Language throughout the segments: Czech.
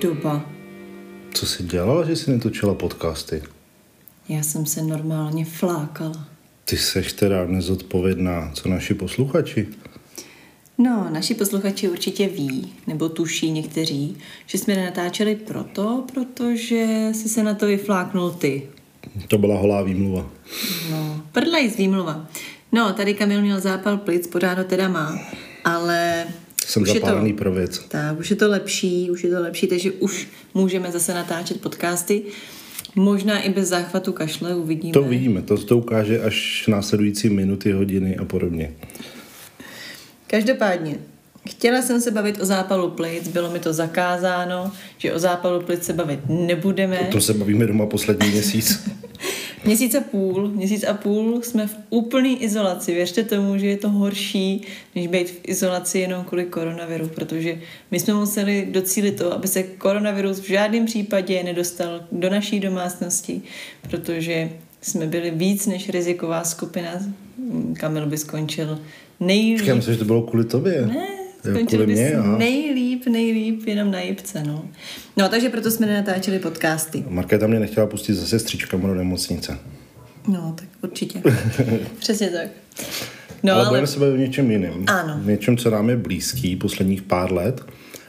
doba. Co jsi dělala, že jsi netočila podcasty? Já jsem se normálně flákala. Ty seš teda nezodpovědná, co naši posluchači? No, naši posluchači určitě ví, nebo tuší někteří, že jsme nenatáčeli proto, protože si se na to vyfláknul ty. To byla holá výmluva. No, prdlej z výmluva. No, tady Kamil měl zápal plic, pořád ho teda má, ale Jsem už je zapálený to, pro věc. tak, už je to lepší, už je to lepší, takže už můžeme zase natáčet podcasty. Možná i bez záchvatu kašle, uvidíme. To vidíme, to, to ukáže až následující minuty, hodiny a podobně. Každopádně, chtěla jsem se bavit o zápalu plic, bylo mi to zakázáno, že o zápalu plic se bavit nebudeme. O tom se bavíme doma poslední měsíc. Měsíc a půl, měsíc a půl jsme v úplné izolaci. Věřte tomu, že je to horší, než být v izolaci jenom kvůli koronaviru, protože my jsme museli docílit to, aby se koronavirus v žádném případě nedostal do naší domácnosti, protože jsme byli víc než riziková skupina. Kamil by skončil nejlíp. Říkám, myslím, že to bylo kvůli tobě. Ne, skončil bys mě, aha. nejlíp, nejlíp jenom na jibce, no. No, takže proto jsme nenatáčeli podcasty. Markéta mě nechtěla pustit zase stříčkama do nemocnice. No, tak určitě. Přesně tak. No, No, ale, ale, budeme se bavit o něčem jiném. Ano. Něčem, co nám je blízký posledních pár let.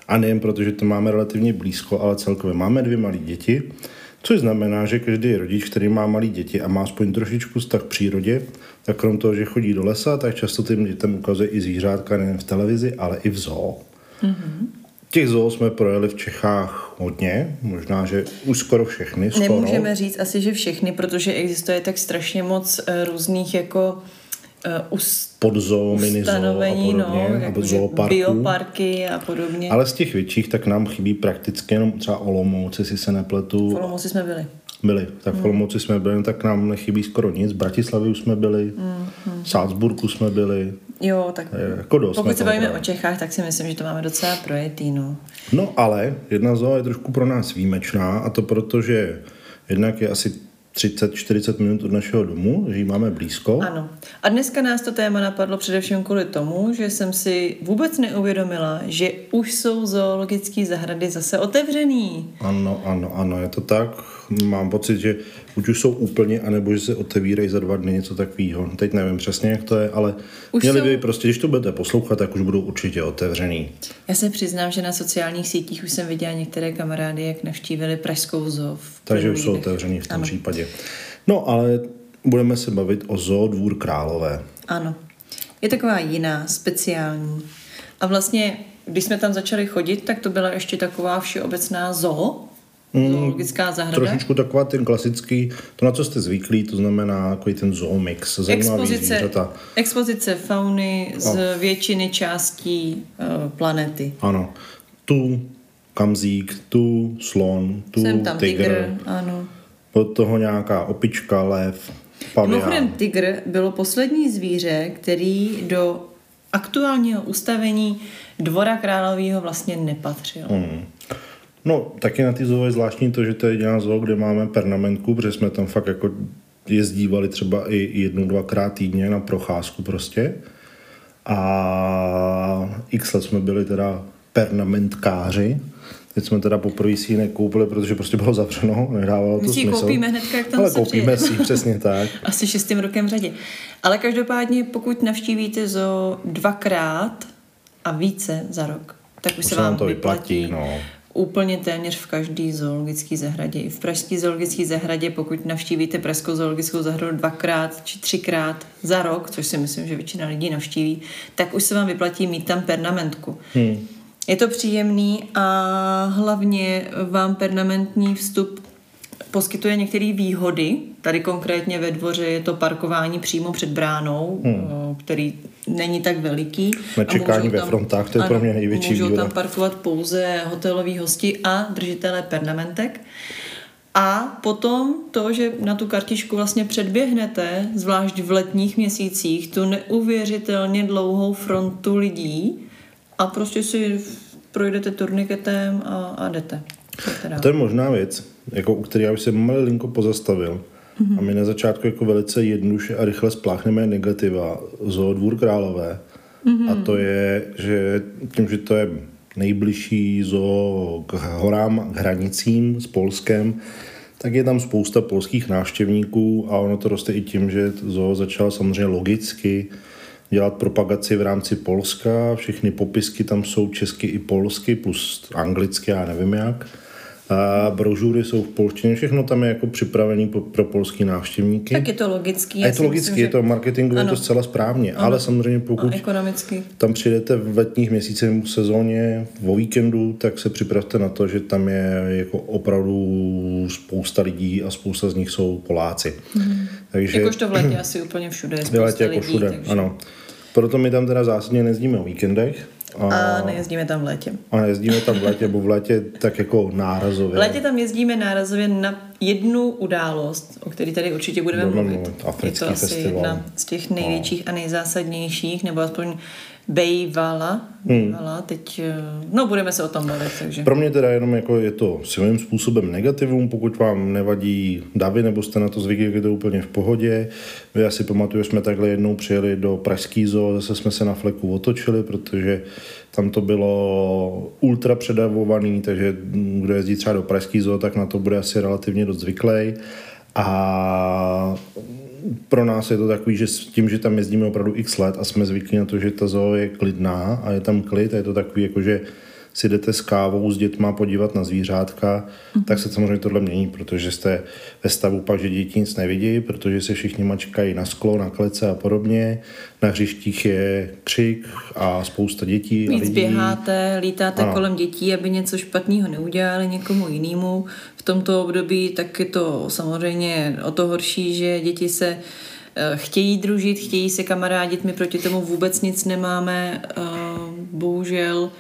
A nejen proto, že to máme relativně blízko, ale celkově máme dvě malé děti, což znamená, že každý rodič, který má malé děti a má aspoň trošičku vztah k přírodě, tak krom toho, že chodí do lesa, tak často těm dětem ukazuje i zvířátka nejen v televizi, ale i v zoo. Mm-hmm. Těch zoo jsme projeli v Čechách hodně, možná, že už skoro všechny. Skoro. nemůžeme říct asi, že všechny, protože existuje tak strašně moc uh, různých jako uh, us, Podzoo, minizoo a ustanovení, no, podobně, jako nebo zooparků. bioparky a podobně. Ale... Z těch větších tak nám chybí prakticky jenom třeba Olomouc, jestli se nepletu. V Olomouci jsme byli. Byli, tak v Olomouci jsme byli, no tak nám nechybí skoro nic. V Bratislavě už jsme byli, v Salzburgu jsme byli, Jo, tak je, jako dost. pokud se bavíme o Čechách, tak si myslím, že to máme docela projetý, no. No ale jedna zoo je trošku pro nás výjimečná a to proto, že jednak je asi 30-40 minut od našeho domu, že ji máme blízko. Ano. A dneska nás to téma napadlo především kvůli tomu, že jsem si vůbec neuvědomila, že už jsou zoologické zahrady zase otevřený. Ano, ano, ano, je to tak. Mám pocit, že buď už jsou úplně, anebo že se otevírají za dva dny něco takového. Teď nevím přesně, jak to je, ale už měli jsou- by prostě, když to budete poslouchat, tak už budou určitě otevřený. Já se přiznám, že na sociálních sítích už jsem viděla některé kamarády, jak navštívili Pražskou zoo. v Takže už jsou otevřený v tom Ano. případě. No, ale budeme se bavit o zoo Dvůr Králové. Ano. Je taková jiná, speciální. A vlastně, když jsme tam začali chodit, tak to byla ještě taková všeobecná zoo, zoologická zahrada. Trošičku taková ten klasický, to na co jste zvyklí, to znamená takový ten zoomix, zajímavý Expozice, zvířata. expozice fauny z většiny částí uh, planety. Ano, tu kamzík, tu slon, tu Jsem tam tygr, tygr, ano. od toho nějaká opička, lev, pavián. Mimochodem, tygr bylo poslední zvíře, který do aktuálního ustavení Dvora králového vlastně nepatřil. Hmm. No, taky na ty zoo je zvláštní to, že to je jediná zoo, kde máme pernamentku, protože jsme tam fakt jako jezdívali třeba i jednou, dvakrát týdně na procházku prostě. A x let jsme byli teda pernamentkáři. Teď jsme teda poprvé si ji nekoupili, protože prostě bylo zavřeno, nedávalo to My si ji smysl. koupíme hnedka, jak tam Ale se koupíme si přesně tak. Asi šestým rokem v řadě. Ale každopádně, pokud navštívíte zoo dvakrát a více za rok, tak už se vám to vyplatí. vyplatí, no. Úplně téměř v každý zoologické zahradě. I v pražské zoologické zahradě, pokud navštívíte Pražskou zoologickou zahradu dvakrát či třikrát za rok, což si myslím, že většina lidí navštíví, tak už se vám vyplatí mít tam pernamentku. Hmm. Je to příjemný a hlavně vám permanentní vstup poskytuje některé výhody. Tady konkrétně ve dvoře je to parkování přímo před bránou, hmm. který není tak veliký. Na A čekání můžou ve frontách, to je pro mě největší Můžou výhoda. tam parkovat pouze hoteloví hosti a držitelé pernamentek. A potom to, že na tu kartičku vlastně předběhnete, zvlášť v letních měsících, tu neuvěřitelně dlouhou frontu lidí a prostě si projdete turniketem a, a jdete. Dál. To je možná věc, jako u které já už jsem malinko pozastavil. Mm-hmm. A my na začátku jako velice jednoduše a rychle spláchneme negativa zoo Dvůr Králové. Mm-hmm. A to je, že tím, že to je nejbližší zoo k horám, k hranicím s Polskem, tak je tam spousta polských návštěvníků a ono to roste i tím, že zoo začal samozřejmě logicky dělat propagaci v rámci Polska. Všechny popisky tam jsou česky i polsky, plus anglicky, já nevím jak a brožury jsou v polštině, všechno tam je jako připravený pro, pro polský návštěvníky. Tak je to logický. A je to logický, myslím, je to marketingově to zcela správně, ano. ale samozřejmě pokud ekonomicky. tam přijdete v letních měsících v sezóně, o víkendu, tak se připravte na to, že tam je jako opravdu spousta lidí a spousta z nich jsou Poláci. Hmm. Takže, Jakož to v letě asi úplně všude je spousta letě jako lidí, všude, takže... ano. Proto my tam teda zásadně nezdíme o víkendech, a, a nejezdíme tam v létě. A nejezdíme tam v létě, nebo v létě tak jako nárazově. V létě tam jezdíme nárazově na jednu událost, o které tady určitě budeme Budeme mluvit. mluvit. Africký Je to asi festival. jedna z těch největších a nejzásadnějších, nebo aspoň Bejvala, Bejvala hmm. teď, eh, no budeme se o tom bavit, takže. Pro mě teda jenom jako je to svým způsobem negativum, pokud vám nevadí davy, nebo jste na to zvyklí, je to úplně v pohodě. Vy asi pamatujete, jsme takhle jednou přijeli do Pražský zoo, zase jsme se na fleku otočili, protože tam to bylo ultra předavovaný, takže kdo jezdí třeba do Pražský zoo, tak na to bude asi relativně dost zvyklý. A pro nás je to takový, že s tím, že tam jezdíme opravdu x let a jsme zvyklí na to, že ta zoo je klidná a je tam klid a je to takový, jako že si jdete s kávou s dětma podívat na zvířátka, mm-hmm. tak se samozřejmě tohle mění, protože jste ve stavu pak, že děti nic nevidí, protože se všichni mačkají na sklo, na klece a podobně. Na hřištích je křik a spousta dětí Víc a lidí. běháte, lítáte ano. kolem dětí, aby něco špatného neudělali někomu jinému. V tomto období tak je to samozřejmě o to horší, že děti se eh, chtějí družit, chtějí se kamarádit, my proti tomu vůbec nic nemáme, eh, bohužel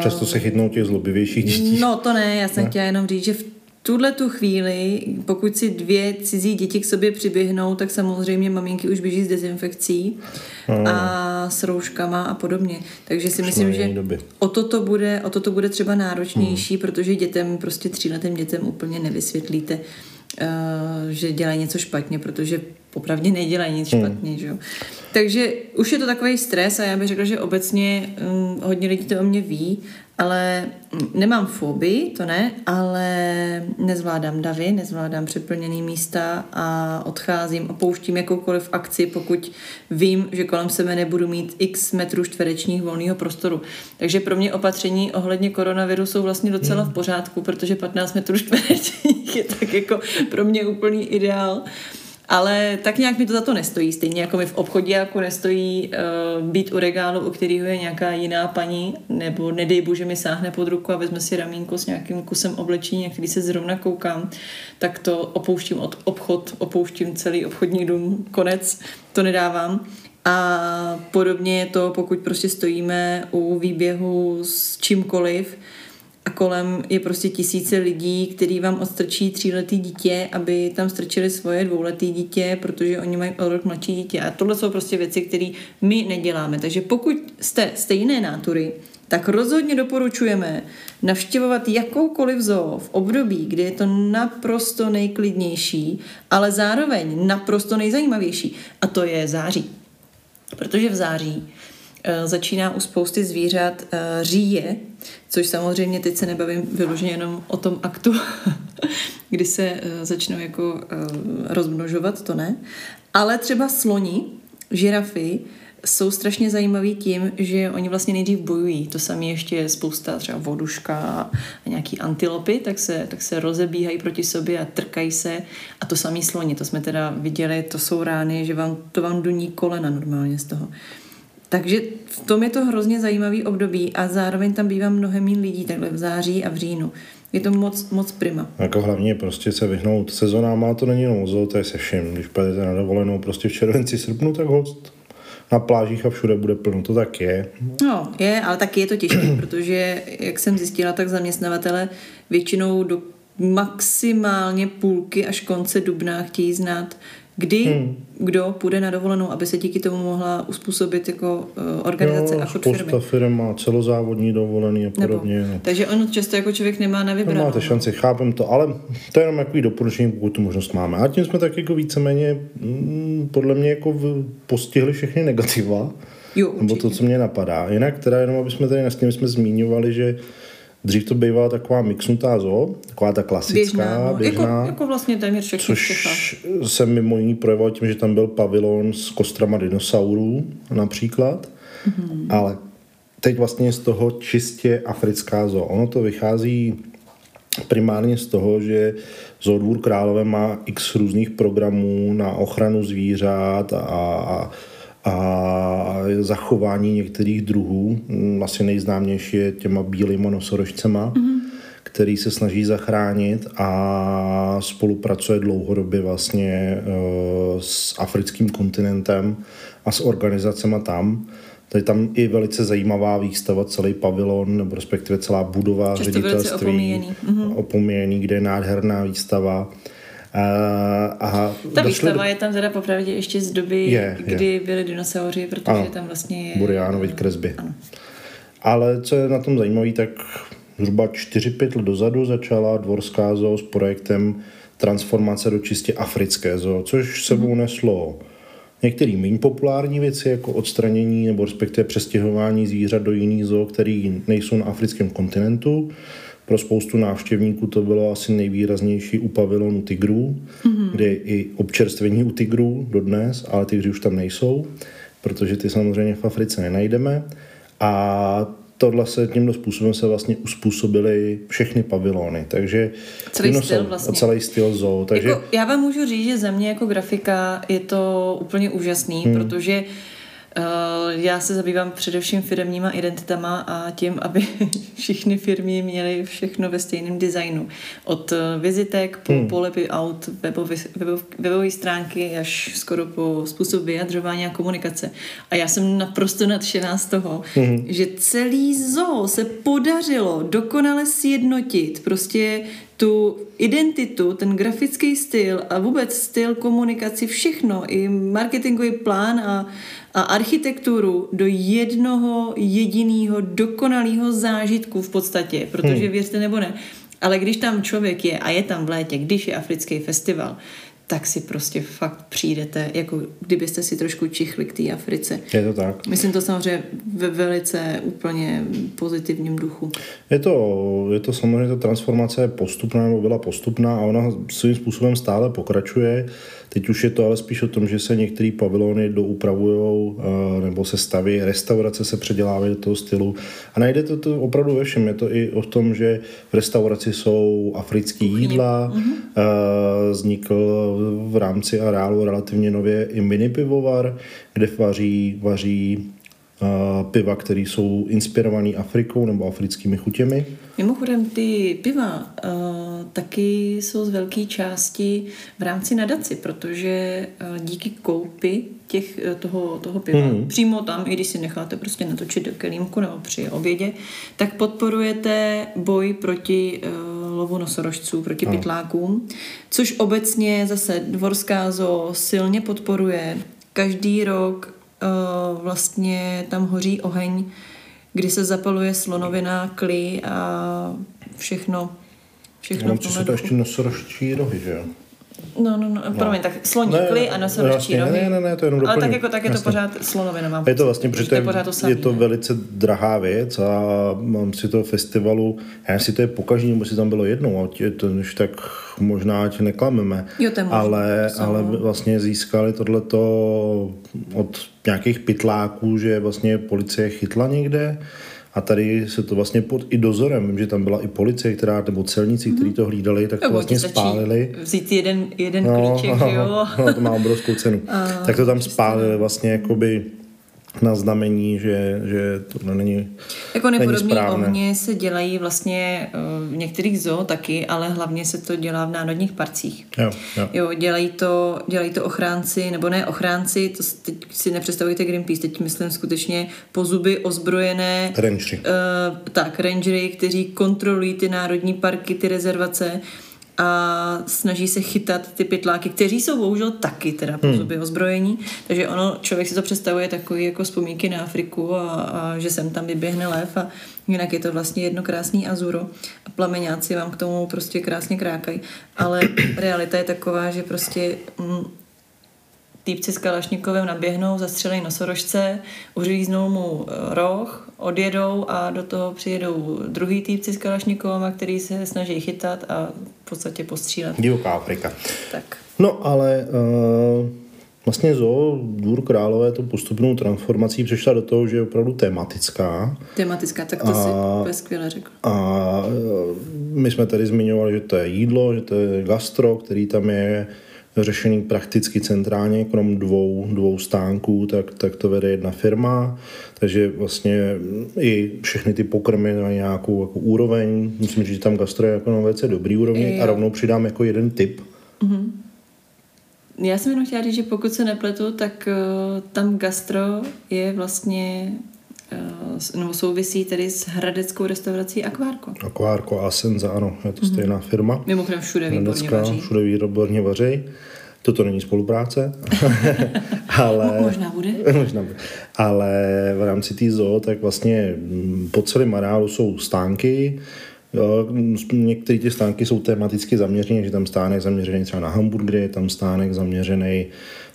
Často se chytnou těch zlobivějších dětí. No to ne, já jsem ne? chtěla jenom říct, že v tuhle tu chvíli, pokud si dvě cizí děti k sobě přiběhnou, tak samozřejmě maminky už běží s dezinfekcí no. a s rouškama a podobně. Takže si myslím, že doby. o toto bude, o toto bude třeba náročnější, hmm. protože dětem, prostě tříletým dětem úplně nevysvětlíte, uh, že dělají něco špatně, protože popravdě nedělají nic hmm. špatně. Že jo? Takže už je to takový stres a já bych řekla, že obecně um, hodně lidí to o mě ví, ale nemám fobii, to ne, ale nezvládám davy, nezvládám přeplněný místa a odcházím, opouštím jakoukoliv akci, pokud vím, že kolem sebe nebudu mít x metrů čtverečních volného prostoru. Takže pro mě opatření ohledně koronaviru jsou vlastně docela v pořádku, protože 15 metrů čtverečních je tak jako pro mě úplný ideál. Ale tak nějak mi to za to nestojí, stejně jako mi v obchodě jako nestojí uh, být u regálu, u kterého je nějaká jiná paní, nebo nedej bože mi sáhne pod ruku a vezme si ramínko s nějakým kusem oblečení, na který se zrovna koukám, tak to opouštím od obchod, opouštím celý obchodní dům, konec, to nedávám. A podobně je to, pokud prostě stojíme u výběhu s čímkoliv, a kolem je prostě tisíce lidí, který vám odstrčí tříletý dítě, aby tam strčili svoje dvouletý dítě, protože oni mají o rok mladší dítě. A tohle jsou prostě věci, které my neděláme. Takže pokud jste stejné nátury, tak rozhodně doporučujeme navštěvovat jakoukoliv zoo v období, kdy je to naprosto nejklidnější, ale zároveň naprosto nejzajímavější. A to je září. Protože v září začíná u spousty zvířat eh, říje, což samozřejmě teď se nebavím vyloženě jenom o tom aktu, kdy se eh, začnou jako rozmnožovat, to ne, ale třeba sloni, žirafy, jsou strašně zajímaví tím, že oni vlastně nejdřív bojují. To samé ještě je spousta třeba voduška a nějaký antilopy, tak se, tak se rozebíhají proti sobě a trkají se. A to samý sloni, to jsme teda viděli, to jsou rány, že vám, to vám duní kolena normálně z toho. Takže v tom je to hrozně zajímavý období a zároveň tam bývá mnohem méně lidí takhle v září a v říjnu. Je to moc, moc prima. Jako hlavně prostě se vyhnout sezonám, to není jenom zoo, to je se všem. Když pojedete na dovolenou prostě v červenci, srpnu, tak host na plážích a všude bude plno, to tak je. No, je, ale taky je to těžké, protože, jak jsem zjistila, tak zaměstnavatele většinou do maximálně půlky až konce dubna chtějí znát Kdy hmm. kdo půjde na dovolenou, aby se díky tomu mohla uspůsobit jako uh, organizace jo, a chod firmy. firm má celozávodní dovolený a podobně. Nebo, no. takže ono často jako člověk nemá na vybranou. Nemáte šanci, chápem to, ale to je jenom takový doporučení, pokud tu možnost máme. A tím jsme tak jako víceméně, mm, podle mě, jako postihli všechny negativa. Jo, nebo to, co mě napadá. Jinak teda jenom, aby jsme tady na jsme zmiňovali, že Dřív to bývala taková mixnutá zoo, taková ta klasická, běžná. No. běžná jako, jako vlastně téměř všechny což se mimo jiný projevoval tím, že tam byl pavilon s kostrama dinosaurů například, mm-hmm. ale teď vlastně z toho čistě africká zoo. Ono to vychází primárně z toho, že Zoodvůr Králové má x různých programů na ochranu zvířat a, a a zachování některých druhů. Mm, asi nejznámější je těma bílýma nosorožcema, mm-hmm. který se snaží zachránit a spolupracuje dlouhodobě vlastně uh, s africkým kontinentem a s organizacemi tam. Tady tam i velice zajímavá výstava, celý pavilon, nebo respektive celá budova Často ředitelství. opomíjený. Mm-hmm. opomíjený, kde je nádherná výstava. A Ta výstava do... je tam teda popravdě ještě z doby, je, kdy je. byli dinosauři, protože ano. tam vlastně je... Burianovi kresby. Ano. Ale co je na tom zajímavé, tak zhruba 4-5 let dozadu začala Dvorská zoo s projektem transformace do čistě africké zoo, což sebou hmm. neslo některé méně populární věci, jako odstranění nebo respektive přestěhování zvířat do jiných zoo, které nejsou na africkém kontinentu, pro spoustu návštěvníků to bylo asi nejvýraznější u pavilonu tigrů, mm-hmm. kde i občerstvení u tigrů dodnes, ale tygři už tam nejsou, protože ty samozřejmě v Africe nenajdeme. A tohle se tímto způsobem se vlastně uspůsobily všechny pavilony, takže celý styl vlastně. celý styl zoo. Takže... Jako, já vám můžu říct, že za mě jako grafika je to úplně úžasný, hmm. protože uh, já se zabývám především firmníma identitama a tím, aby všichni firmy měly všechno ve stejném designu. Od eh, vizitek po hmm. polepy aut, webové, webové stránky až skoro po způsob vyjadřování a komunikace. A já jsem naprosto nadšená z toho, hmm. že celý zoo se podařilo dokonale sjednotit prostě tu identitu, ten grafický styl a vůbec styl komunikaci, všechno, i marketingový plán a, a architekturu do jednoho jediného dokonalého zážitku v podstatě, protože hmm. věřte nebo ne, ale když tam člověk je a je tam v létě, když je africký festival, tak si prostě fakt přijdete, jako kdybyste si trošku čichli k té Africe. Je to tak. Myslím to samozřejmě ve velice úplně pozitivním duchu. Je to, je to samozřejmě, ta transformace je postupná, nebo byla postupná a ona svým způsobem stále pokračuje. Teď už je to ale spíš o tom, že se některé pavilony doupravují eh, nebo se staví, restaurace se předělávají do toho stylu a najde to, to opravdu ve všem. Je to i o tom, že v restauraci jsou africké jídla, mm-hmm. vznikl v rámci areálu relativně nově i mini pivovar, kde vaří, vaří piva, které jsou inspirované Afrikou nebo africkými chutěmi. Mimochodem, ty piva uh, taky jsou z velké části v rámci nadaci, protože uh, díky koupi těch, toho, toho piva, mm. přímo tam, i když si necháte prostě natočit do kelímku nebo při obědě, tak podporujete boj proti uh, lovu nosorožců, proti mm. pytlákům, což obecně zase Dvorská zoo silně podporuje. Každý rok uh, vlastně tam hoří oheň, kdy se zapaluje slonovina, kli a všechno. Všechno no, co jsou to ještě nosorožčí rohy, že jo? No, no, no, no. promiň, tak sloní ne, kli a nosorožčí rohy. Ne, ne, ne, to je jenom doplním. Ale tak jako tak je to pořád slonovina. Mám je to vlastně, protože to je, pořád to je to velice drahá věc a mám si to festivalu, já si to je pokaždý, nebo si tam bylo jednou, a tě, to už tak možná ať neklameme. Jo, to je ale, ale vlastně získali tohleto od nějakých pytláků, že vlastně policie chytla někde a tady se to vlastně pod i dozorem, vím, že tam byla i policie, která, nebo celníci, kteří to hlídali, tak to vlastně spálili. Vzít jeden, jeden no, klíček, jo. No, to má obrovskou cenu. A, tak to tam spálili vlastně jakoby na znamení, že, že to není Jako nepodobné ohně se dělají vlastně eh, v některých zoo taky, ale hlavně se to dělá v národních parcích. Jo, jo. jo dělají, to, dělají to ochránci, nebo ne ochránci, to teď si nepředstavujete Greenpeace, teď myslím skutečně po zuby ozbrojené rangery. Uh, tak, rangery, kteří kontrolují ty národní parky, ty rezervace a snaží se chytat ty pytláky, kteří jsou bohužel taky teda po zuby ozbrojení, takže ono, člověk si to představuje takový jako vzpomínky na Afriku a, a že sem tam vyběhne lev a jinak je to vlastně jedno krásný azuro a plameňáci vám k tomu prostě krásně krákají, ale realita je taková, že prostě mm, týpci s Kalašnikovem naběhnou, zastřelej nosorožce, uříznou mu eh, roh, odjedou a do toho přijedou druhý týpci s Kalašnikovem, který se snaží chytat a v podstatě postřílet. Divoká Afrika. Tak. No ale uh, vlastně zoo Dvůr Králové to postupnou transformací přešla do toho, že je opravdu tematická. Tematická, tak to A- si skvěle řekl. A eh, my jsme tady zmiňovali, že to je jídlo, že to je gastro, který tam je řešený prakticky centrálně, krom dvou, dvou stánků, tak, tak to vede jedna firma, takže vlastně i všechny ty pokrmy mají nějakou jako úroveň, musím říct, že tam gastro je jako na velice dobrý úrovni a rovnou přidám jako jeden tip, Já jsem jenom chtěla říct, že pokud se nepletu, tak uh, tam gastro je vlastně nebo souvisí tedy s hradeckou restaurací Akvárko. Aquárko a Senza, ano, je to stejná firma. Mimochodem všude výborně Hradecká, vaří. všude výborně vaří. Toto není spolupráce, ale... Mo- možná bude. Možná bude. Ale v rámci té zoo, tak vlastně mm, po celém areálu jsou stánky. Jo, Některé ty stánky jsou tematicky zaměřené, že tam stánek zaměřený třeba na hamburgery, je tam stánek zaměřený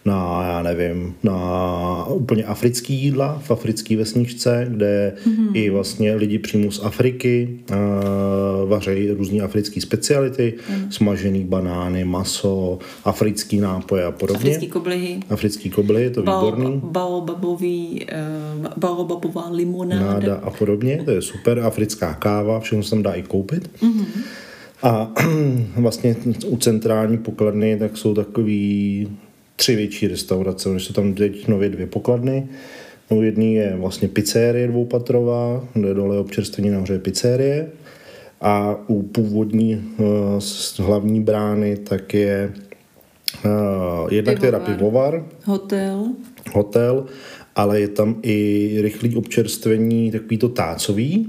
na, já nevím, na úplně africký jídla v africké vesničce, kde mm-hmm. i vlastně lidi přímo z Afriky uh, vařejí různé africké speciality, mm. smažený banány, maso, africký nápoje a podobně. Africký koblihy, Africký kobly, je to výborný. bao- baobabový, uh, baobabová limonáda. Náda a podobně, to je super. Africká káva, všechno se tam dá i koupit. Mm-hmm. A vlastně u centrální pokladny tak jsou takový tři větší restaurace, oni jsou tam teď nově dvě pokladny. U jedný je vlastně pizzerie dvoupatrová, kde dole je občerstvení nahoře je pizzerie. A u původní uh, hlavní brány tak je uh, jednak teda Pivovar. pivovar, Hotel. hotel, ale je tam i rychlý občerstvení, takový to tácový,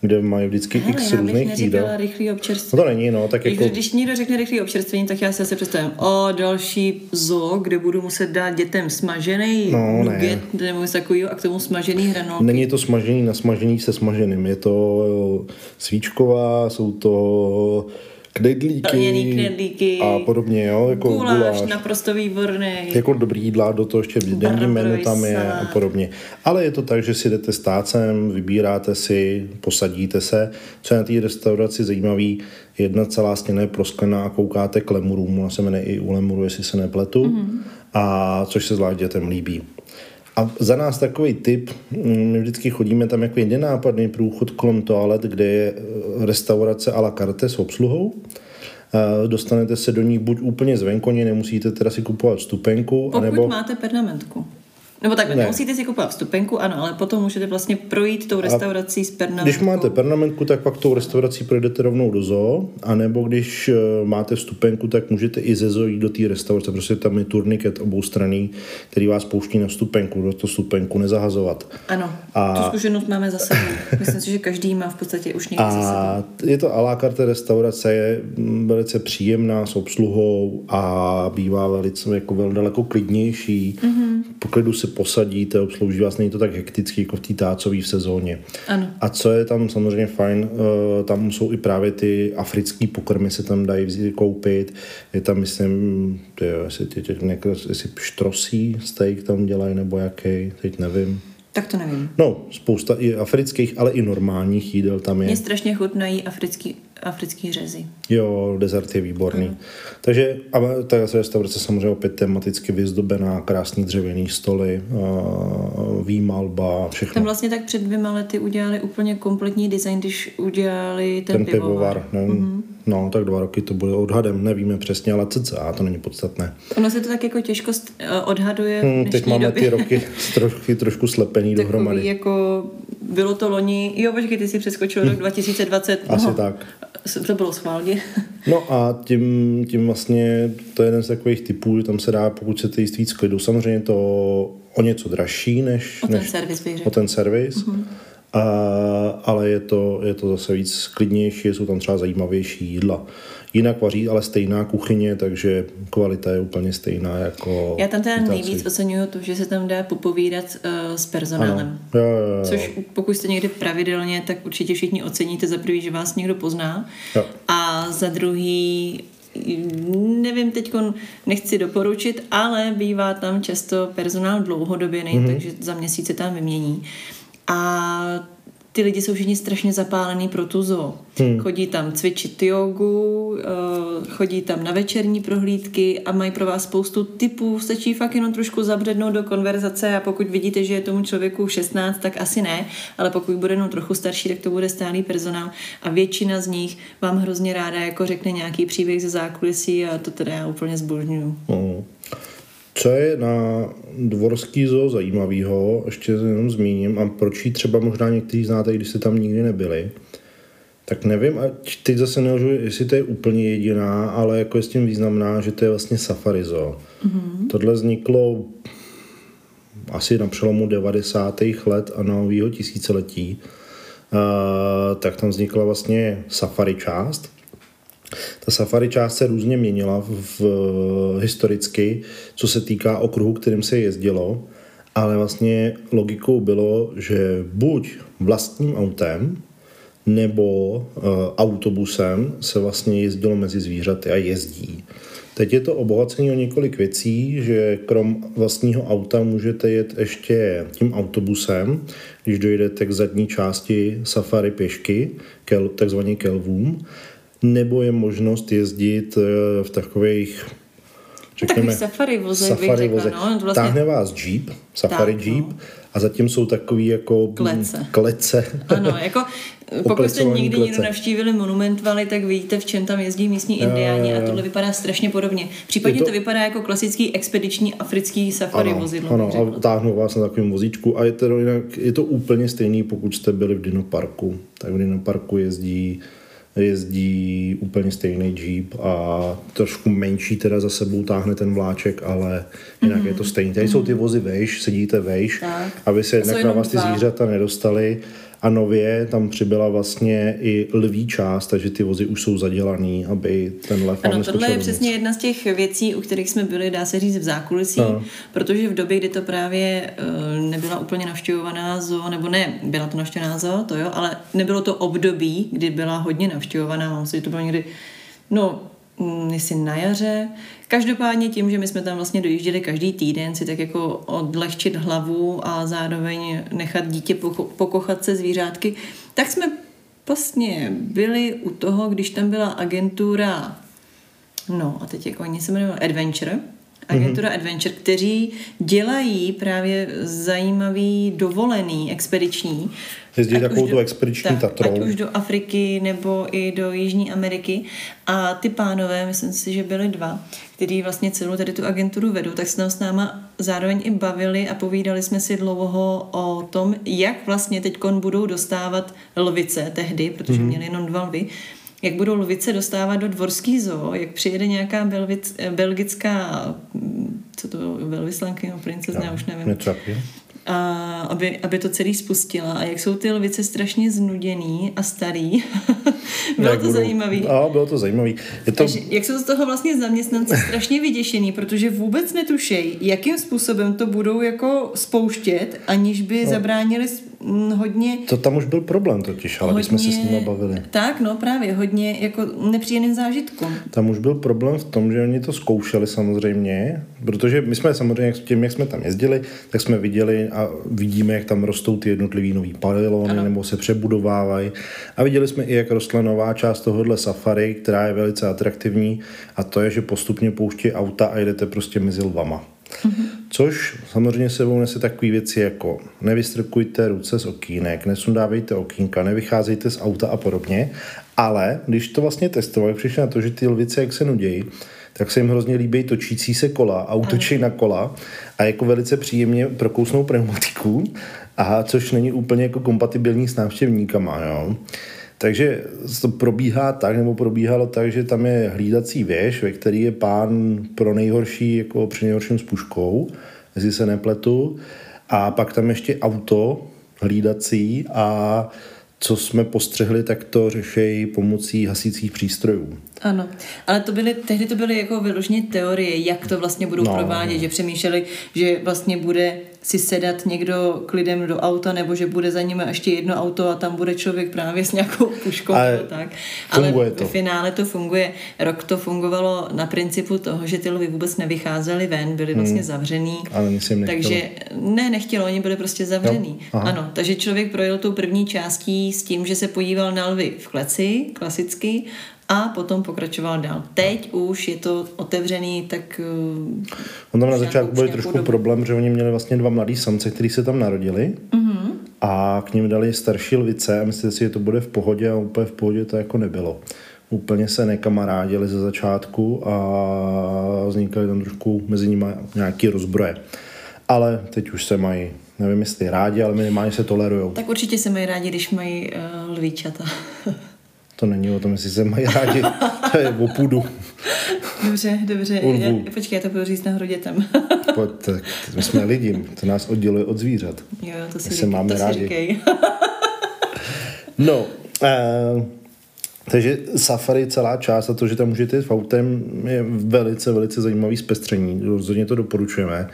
kde mají vždycky Hele, x různých jídel. rychlý občerstvení. No to není, no, tak Jako... jako... Když někdo řekne rychlý občerstvení, tak já si asi představím, o, další zoo, kde budu muset dát dětem smažený No, ne. nugget, nebo něco takového, a k tomu smažený hranolky. Není to smažený na smažený se smaženým, je to svíčková, jsou to knedlíky knedlíky, a podobně, jo, jako guláš, guláš. naprosto výborný. jako dobrý jídla, do toho ještě denní menu tam je a podobně. Ale je to tak, že si jdete s tácem, vybíráte si, posadíte se. Co je na té restauraci zajímavý, jedna celá stěna je prosklená a koukáte k lemurům, ona se jmenuje i u lemuru, jestli se nepletu, Mhm. mm. a což se zvlášť dětem líbí. A za nás takový tip, mm, my vždycky chodíme tam jako jeden nápadný průchod kolem toalet, kde je eh, restaurace à la carte s obsluhou. Eh, Dostanete se do ní buď úplně zvenkoně, nemusíte teda si kupovat vstupenku, Pokud anebo... máte pernamentku. Nebo takhle, Ne. nemusíte si kupovat vstupenku, ano, ale potom můžete vlastně projít tou restaurací s pernamentkou. Když máte pernamentku, tak pak tou restaurací projdete rovnou do zoo, anebo když eh, máte vstupenku, tak můžete i ze zoo jít do té restaurace, prostě tam je turniket oboustranný, který vás pouští na vstupenku, do toho vstupenku nezahazovat. Ano, A- tu zkušenost máme za sebou. Myslím si, že každý má v podstatě už někdy za sebou. A je to à la carte restaurace, je mm, velice příjemná s obsluhou a bývá velice jako velmi daleko klidnější. Mm-hmm. Po klidu se posadíte, obslouží vás, není to tak hektický jako v té tácové v sezóně. Ano. A co je tam samozřejmě fajn, eh, tam jsou i právě ty africké pokrmy se tam dají vzít, koupit. Je tam, myslím, tyjo, jestli, tě, tě, někdo, jestli štrosí steak tam dělají, nebo jaký, teď nevím. Tak to nevím. No, spousta i afrických, ale i normálních jídel tam je. Mně strašně chutnají africký, africký řezy. Jo, dezert je výborný. Mm. Takže a ta restaurace samozřejmě opět tematicky vyzdobená, krásný dřevěný stoly, a výmalba, všechno. Tam vlastně tak před dvěma lety udělali úplně kompletní design, když udělali ten, ten pivovar. pivovar. No, mm-hmm. no, tak dva roky to bude odhadem, nevíme přesně, ale cca, to není podstatné. Ono se to tak jako těžko eh, odhaduje Hmm, teď máme době. ty roky trošku, trošku slepený Takový dohromady. jako, bylo to loni, jo počkej, ty si přeskočil rok 2020. Asi no, tak. To bylo schválně. No a tím, tím vlastně to je jeden z takových typů, že tam se dá, pokud chcete jíst víc klidu, samozřejmě to o něco dražší než, O ten než servis bych o ten servis. Mm-hmm. A, ale je to, je to zase víc klidnější, jsou tam třeba zajímavější jídla. Jinak vaří, ale stejná kuchyně, takže kvalita je úplně stejná jako Já tam teda Italci. nejvíc oceňuju to, že se tam dá popovídat uh, s personálem. Jo, jo, jo. Což pokud jste někde pravidelně, tak určitě všichni oceníte za prvý, že vás někdo pozná. Jo. A za druhý, nevím, teď nechci doporučit, ale bývá tam často personál dlouhodobě, Mhm. mm-hmm. takže za měsíc se tam vymění. A ty lidi jsou všichni strašně zapálení pro tu zoo. Hmm. Chodí tam cvičit jogu, eh, chodí tam na večerní prohlídky a mají pro vás spoustu typů. Stačí fakt jenom trošku zabřednout do konverzace a pokud vidíte, že je tomu člověku 16, tak asi ne, ale pokud bude jenom trochu starší, tak to bude stálý personál a většina z nich vám hrozně ráda jako řekne nějaký příběh ze zákulisí a to teda já úplně zbožňuju. No. Co je na dvorský zoo zajímavého, ještě jenom zmíním, a proč ji třeba možná někteří znáte, když jste tam nikdy nebyli, tak nevím, a teď zase nelžu, jestli to je úplně jediná, ale jako je s tím významná, že to je vlastně safari zoo. Mm-hmm. Tohle vzniklo asi na přelomu 90. let a nového tisíciletí. Uh, tak tam vznikla vlastně safari část, ta safari část se různě měnila v, historicky, co se týká okruhu, kterým se jezdilo, ale vlastně logikou bylo, že buď vlastním autem nebo uh, autobusem se vlastně jezdilo mezi zvířaty a jezdí. Teď je to obohacení o několik věcí, že krom vlastního auta můžete jet ještě tím autobusem, když dojedete k zadní části safari pěšky, kel, takzvaně kelvům, nebo je možnost jezdit eh, v takových řekněme, safari vozech, safari bych řekla, no, vlastně... Táhne vás jeep, safari Tak, jeep, no. a zatím jsou takový jako Klece. klece. Ano, jako pokud jste nikdy klece. někdo navštívili Monument Valley, tak víte, v čem tam jezdí místní indiáni a tohle vypadá strašně podobně. Případně Je to... to- vypadá jako klasický expediční africký safari ano, vozidlo. ano a táhnou vás na takovém vozíčku a je to, jinak, je to úplně stejný, pokud jste byli v Dinoparku. Tak v Dinoparku jezdí jezdí úplně stejný jeep a trošku menší teda za sebou táhne ten vláček, ale jinak mm-hmm. je to stejný. Tady mm-hmm. jsou ty vozy vejš, sedíte vejš, Tak. aby se jednak na vás ty zvířata nedostaly a nově tam přibyla vlastně i lví část, takže ty vozy už jsou zadělaný, aby ten lev Ano, tohle je přesně jedna z těch věcí, u kterých jsme byli, dá se říct, v zákulisí, Ano. protože v době, kdy to právě eh, nebyla úplně navštěvovaná zoo, nebo ne, byla to navštěvovaná zoo, to jo, ale nebylo to období, kdy byla hodně navštěvovaná, mám si, že to bylo někdy, no, jestli na jaře. Každopádně tím, že my jsme tam vlastně dojížděli každý týden, si tak jako odlehčit hlavu a zároveň nechat dítě pokochat se zvířátky, tak jsme vlastně byli u toho, když tam byla agentura No a teď jako oni se jmenují Adventure, agentura mm-hmm. Adventure, kteří dělají právě zajímavý dovolený expediční. Jezdí takovou tu expediční Tatrou. Ať už do Afriky nebo i do Jižní Ameriky. A ty pánové, myslím si, že byli dva, kteří vlastně celou tady tu agenturu vedou, tak se tam s náma zároveň i bavili a povídali jsme si dlouho o tom, jak vlastně teď budou dostávat lvice tehdy, protože mm-hmm. měli jenom dva lvy, jak budou lvice dostávat do dvorský zoo, jak přijede nějaká belvic, belgická, mm, co to bylo, nebo princezna, já už nevím, takového. a aby, aby to celý spustila a jak jsou ty lvice strašně znuděný a starý. bylo Jak to zajímavý. A bylo to zajímavý. Je to, Takže jak jsou z toho vlastně zaměstnanci strašně vyděšený, protože vůbec netušejí, jakým způsobem to budou jako spouštět, aniž by no. zabránili hodně to tam už byl problém totiž, ale když jsme se s nimi bavili. Tak, no právě, hodně jako nepříjemným zážitkům. Tam už byl problém v tom, že oni to zkoušeli samozřejmě, protože my jsme samozřejmě tím, jak jsme tam jezdili, tak jsme viděli a vidíme, jak tam rostou ty jednotlivý nový pavilony Ano. nebo se přebudovávají. A viděli jsme i, jak rostla nová část tohohle safari, která je velice atraktivní a to je, že postupně pouští auta a jedete prostě mezi lvama. Mm-hmm. Což samozřejmě sebou nese takové věci jako nevystrkujte ruce z okýnek, nesundávejte okýnka, nevycházejte z auta a podobně, ale když to vlastně testovali, přišli na to, že ty lvice, jak se nudějí, tak se jim hrozně líbí točící se kola a útočí na kola a jako velice příjemně prokousnou pneumatiku, a což není úplně jako kompatibilní s návštěvníkama. Jo. Takže to probíhá tak, nebo probíhalo tak, že tam je hlídací věž, ve který je pán pro nejhorší, jako při nejhorším s puškou, jestli se nepletu. A pak tam ještě auto hlídací a co jsme postřehli, tak to řešejí pomocí hasících přístrojů. Ano, ale to byly, tehdy to byly jako vyloženě teorie, jak to vlastně budou no, provádět, no. že přemýšleli, že vlastně bude si sedat někdo k lidem do auta, nebo že bude za nimi ještě jedno auto a tam bude člověk právě s nějakou puškou ale tak. Ale to. v finále to funguje. Rok to fungovalo na principu toho, že ty lvy vůbec nevycházely ven, byly vlastně hmm. zavřený. Ale takže ne, nechtělo, oni byli prostě zavřený. Ano, takže člověk projel tou první částí s tím, že se podíval na lvy v kleci, klasicky, a potom pokračoval dál. Teď už je to otevřený, tak... Eh, On tam na začátku byl trošku dobu. problém, že oni měli vlastně dva mladý samce, kteří se tam narodili mm-hmm. a k ním dali starší lvice a myslíte si, že to bude v pohodě a úplně v pohodě to jako nebylo. Úplně se nekamarádili ze začátku a vznikaly tam trošku mezi nimi nějaký rozbroje. Ale teď už se mají nevím jestli rádi, ale minimálně se tolerujou. Tak určitě se mají rádi, když mají uh, lvíčata. To není o tom, jestli se mají rádi. to je o půdu. Dobře, dobře. Já, počkej, já to budu říct nahoru dětem. Pojď, tak my jsme lidi, to nás odděluje od zvířat. Jo, to si, se máme to rádi. Si no, uh, takže safari celá část a to, že tam můžete jít v autem, je velice, velice zajímavý zpestření. Rozhodně to doporučujeme.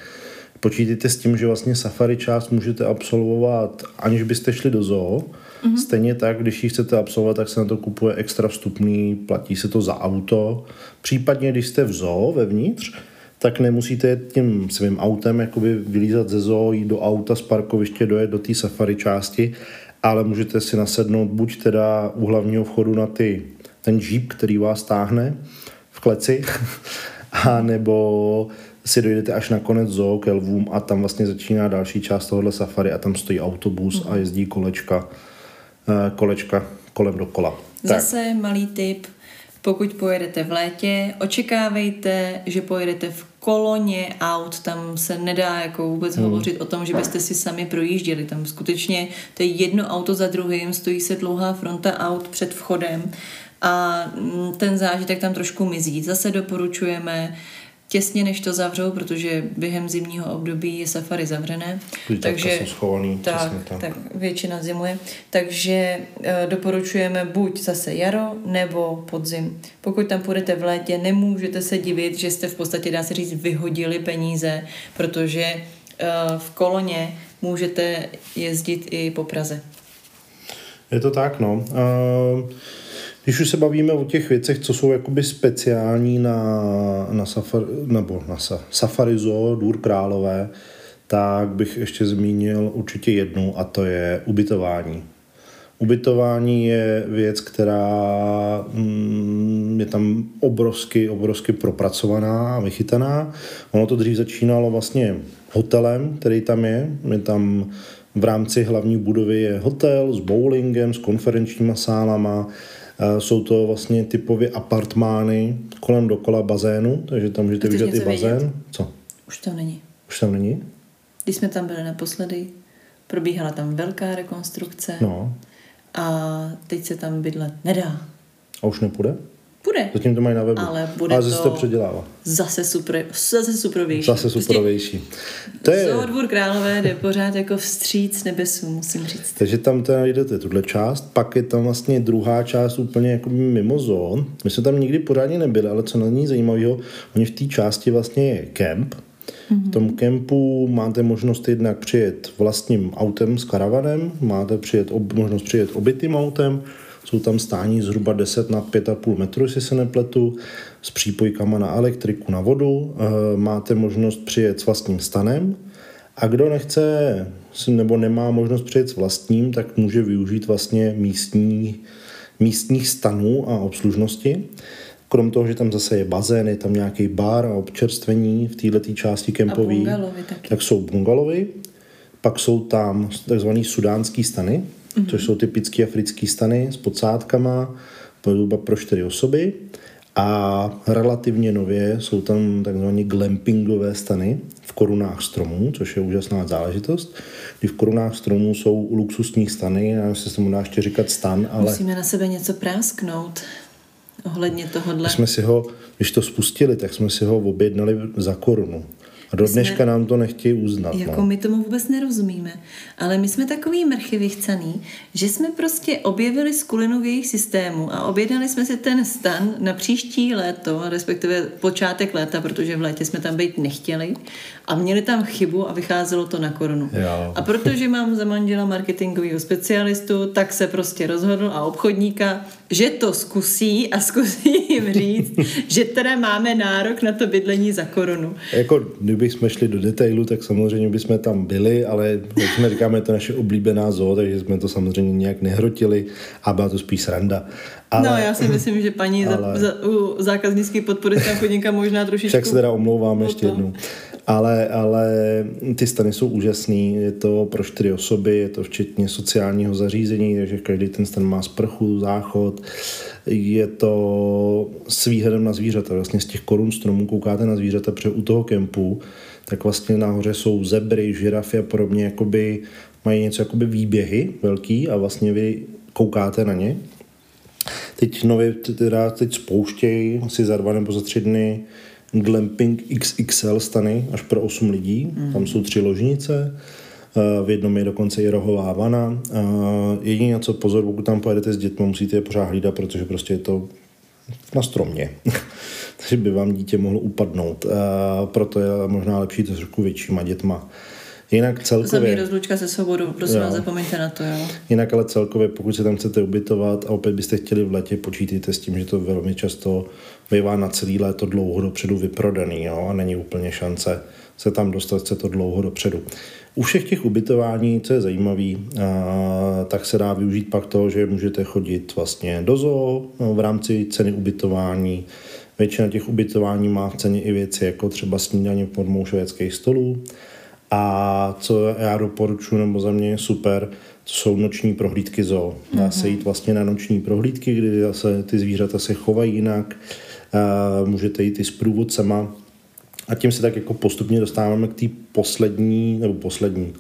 Počítejte s tím, že vlastně safari část můžete absolvovat, aniž byste šli do zoo, Mm-hmm. Stejně tak, když ji chcete absolvovat, tak se na to kupuje extra vstupný, platí se to za auto. Případně, když jste v zoo vevnitř, tak nemusíte tím svým autem jakoby vylízat ze zoo, jít do auta z parkoviště, dojet do té safari části, ale můžete si nasednout buď teda u hlavního vchodu na ty, ten jeep, který vás táhne v kleci, a nebo si dojdete až na konec zoo ke lvům a tam vlastně začíná další část tohohle safari a tam stojí autobus a jezdí kolečka kolečka kolem dokola. Zase tak. malý tip, pokud pojedete v létě, očekávejte, že pojedete v koloně aut, tam se nedá jako vůbec hmm. hovořit o tom, že byste si sami projížděli. Tam skutečně to je jedno auto za druhým, stojí se dlouhá fronta aut před vchodem a mm, ten zážitek tam trošku mizí. Zase doporučujeme těsně než to zavřou, protože během zimního období je safari zavřené. takže jsou schovaný, tak, tak. tak většina zimuje. Takže e, doporučujeme buď zase jaro nebo podzim. Pokud tam půjdete v létě, nemůžete se divit, že jste v podstatě, dá se říct, vyhodili peníze, protože e, v koloně můžete jezdit i po Praze. Je to tak, no. Uh... Když už se bavíme o těch věcech, co jsou jakoby speciální na, na, safar, nebo na sa, Safari Zoo, Důr Králové, tak bych ještě zmínil určitě jednu a to je ubytování. Ubytování je věc, která mm, je tam obrovsky, obrovsky propracovaná a vychytaná. Ono to dřív začínalo vlastně hotelem, který tam je. Je tam v rámci hlavní budovy je hotel s bowlingem, s konferenčníma sálama, jsou to vlastně typově apartmány kolem dokola bazénu, takže tam můžete vidět i bazén. Vědět? Co? Už to není. Už tam není? Když jsme tam byli naposledy, probíhala tam velká rekonstrukce no. a teď se tam bydlet nedá. A už nepůjde? Bude. Zatím to mají na webu. Ale bude Ale zase to, to předělává. Zase, super, zase superovější. Zase prostě superovější. To je... Dvůr Králové jde pořád jako vstříc nebesu, musím říct. Takže tam teda najdete tuhle část, pak je tam vlastně druhá část úplně jako mimo zón. My jsme tam nikdy pořádně nebyli, ale co na ní zajímavého, oni v té části vlastně je kemp. V tom kempu máte možnost jednak přijet vlastním autem s karavanem, máte přijet, ob, možnost přijet obytým autem, jsou tam stání zhruba 10 na 5,5 metru, jestli se nepletu, s přípojkama na elektriku, na vodu. Eh, máte možnost přijet s vlastním stanem a kdo nechce nebo nemá možnost přijet s vlastním, tak může využít vlastně místní, místních stanů a obslužnosti. Krom toho, že tam zase je bazén, je tam nějaký bar a občerstvení v této části kempový, tak jsou bungalovy. Pak jsou tam takzvané sudánské stany, mm-hmm. což jsou typické africké stany s podsádkama, zhruba pro čtyři osoby. A relativně nově jsou tam takzvané glampingové stany v korunách stromů, což je úžasná záležitost. Kdy v korunách stromů jsou luxusní stany, já se mu dá ještě říkat stan, ale... Musíme na sebe něco prásknout ohledně tohohle. Když jsme si ho, když to spustili, tak jsme si ho objednali za korunu. A do dneška jsme, nám to nechtějí uznat. Jako no. my tomu vůbec nerozumíme. Ale my jsme takový mrchy vychcaný, že jsme prostě objevili skulinu v jejich systému a objednali jsme si ten stan na příští léto, respektive počátek léta, protože v létě jsme tam být nechtěli a měli tam chybu a vycházelo to na korunu. Jo. A protože mám za manžela marketingového specialistu, tak se prostě rozhodl a obchodníka, že to zkusí a zkusí jim říct, že teda máme nárok na to bydlení za korunu. Jako, kdybychom šli do detailu, tak samozřejmě bychom tam byli, ale jak jsme říkáme, je to naše oblíbená zoo, takže jsme to samozřejmě nějak nehrotili a byla to spíš sranda. Ale, no, já si myslím, že paní ale, za, za, u zákaznické podpory z chodníka možná trošičku... Však se teda omlouvám ještě jednou. Ale, ale ty stany jsou úžasný, je to pro čtyři osoby, je to včetně sociálního zařízení, takže každý ten stan má sprchu, záchod, je to s výhledem na zvířata. Vlastně z těch korun stromů koukáte na zvířata, protože u toho kempu tak vlastně nahoře jsou zebry, žirafy a podobně, jakoby mají něco jakoby výběhy velký a vlastně vy koukáte na ně. Teď nově teda teď spouštějí asi za dva nebo za tři dny glamping XXL stany až pro 8 lidí. Mm. Tam jsou tři ložnice, eh, v jednom je dokonce i rohová vana. Eh, jediné, co pozor, pokud tam pojedete s dětmi, musíte je pořád hlídat, protože prostě je to na stromě. Takže by vám dítě mohlo upadnout. Eh, proto je možná lepší to trošku většíma dětma. Jinak celkově... Samý rozlučka se svobodou, prosím vás, zapomeňte na to, jo. Jinak ale celkově, pokud se tam chcete ubytovat a opět byste chtěli v letě, počítejte s tím, že to velmi často bývá na celý léto dlouho dopředu vyprodaný, jo, a není úplně šance se tam dostat se to dlouho dopředu. U všech těch ubytování, co je zajímavé, tak se dá využít pak to, že můžete chodit vlastně do zoo no, v rámci ceny ubytování. Většina těch ubytování má v ceně i věci jako třeba snídaně pod švédských stolů. A co já doporučuji, nebo za mě je super, to jsou noční prohlídky zoo. Dá se jít vlastně na noční prohlídky, kdy zase ty zvířata se chovají jinak, můžete jít i s průvodcema a tím se tak jako postupně dostáváme k té poslední, nebo poslední,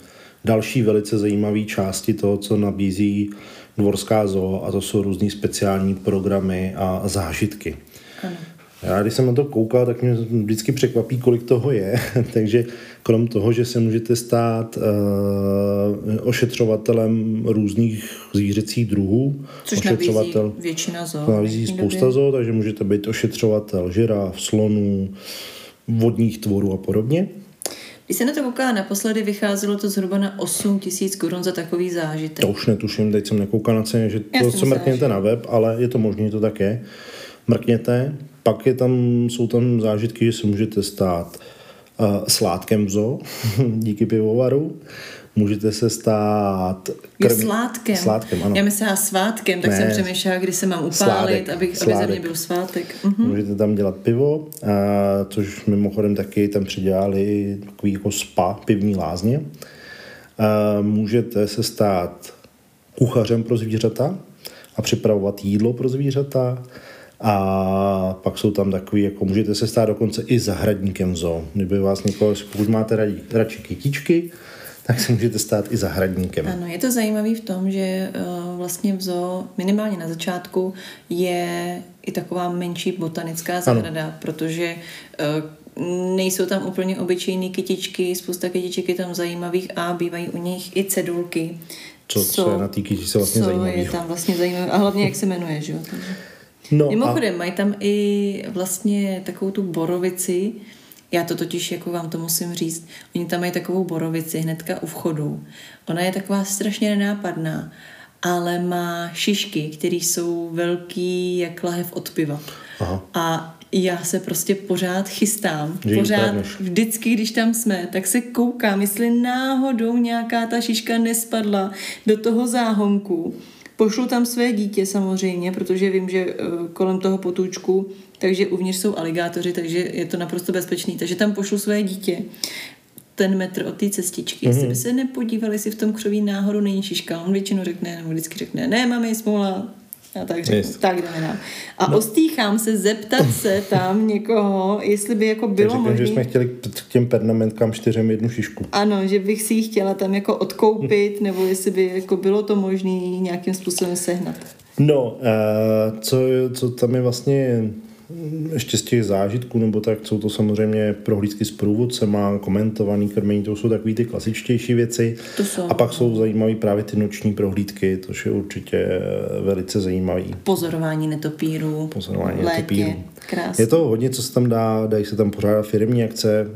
další velice zajímavé části toho, co nabízí dvorská zoo a to jsou různý speciální programy a zážitky. Ano. Já když jsem na to koukal, tak mě vždycky překvapí, kolik toho je. Takže krom toho, že se můžete stát uh, ošetřovatelem různých zvířecích druhů, Což ošetřovatel, nabízí většina zoo. Nabízí spousta zoo, takže můžete být ošetřovatel žiraf, slonů, vodních tvorů a podobně. Když se na to kouká naposledy, vycházelo to zhruba na 8 tisíc korun za takový zážitek. To už netuším, teď jsem nekoukal na ceně, že to, co mrkněte na web, ale je to možné, to tak je. Mrkněte, pak je tam, jsou tam zážitky, že se můžete stát uh, sládkem v zoo, díky pivovaru. Můžete se stát... Krm... sládkem. Sládkem, ano. Já myslela svátkem, tak ne. jsem přemýšlela, kdy se mám upálit, Sládek. abych, aby ze mě byl svátek. Mhm. Můžete tam dělat pivo, a, což mimochodem taky tam přidělali takový jako spa, pivní lázně. A, můžete se stát kuchařem pro zvířata a připravovat jídlo pro zvířata. A pak jsou tam takový, jako můžete se stát dokonce i zahradníkem zoo. Kdyby vás někoho, pokud máte radí, radši kytičky, tak se můžete stát i zahradníkem. Ano, je to zajímavé v tom, že uh, vlastně v zoo minimálně na začátku je i taková menší botanická zahrada, ano. protože uh, nejsou tam úplně obyčejné kytičky, spousta kytiček je tam zajímavých a bývají u nich i cedulky. Co, co, co je na té kytičce vlastně co je tam vlastně zajímavé. A hlavně, jak se jmenuje, že jo? No Mimochodem, a... mají tam i vlastně takovou tu borovici, já to totiž, jako vám to musím říct, oni tam mají takovou borovici hnedka u vchodu. Ona je taková strašně nenápadná, ale má šišky, které jsou velký jak lahev od piva. Aha. A já se prostě pořád chystám. Že pořád, vždycky, když tam jsme, tak se koukám, jestli náhodou nějaká ta šiška nespadla do toho záhonku. Pošlu tam své dítě samozřejmě, protože vím, že eh, kolem toho potůčku, takže uvnitř jsou aligátoři, takže je to naprosto bezpečný. Takže tam pošlu své dítě ten metr od té cestičky. Mm-hmm. Jestli by se nepodívali, jestli v tom křoví náhodou není šiška. On většinou řekne, nebo vždycky řekne, ne, mami, smola, a tak řeknu, tak jdeme dál. A no. ostýchám se zeptat se tam někoho, jestli by jako bylo možné... možný... že jsme chtěli k těm pernamentkám čtyřem jednu šišku. Ano, že bych si ji chtěla tam jako odkoupit, nebo jestli by jako bylo to možné nějakým způsobem sehnat. No, uh, co, co tam je vlastně ještě z těch zážitků, nebo tak jsou to samozřejmě prohlídky s průvodcema, komentovaný krmení, to jsou takové ty klasičtější věci. To jsou. A pak jsou zajímavé právě ty noční prohlídky, to je určitě velice zajímavý. Pozorování netopíru. Pozorování létě. netopíru. Krásně. Je to hodně, co se tam dá, dají se tam pořádat firmní akce,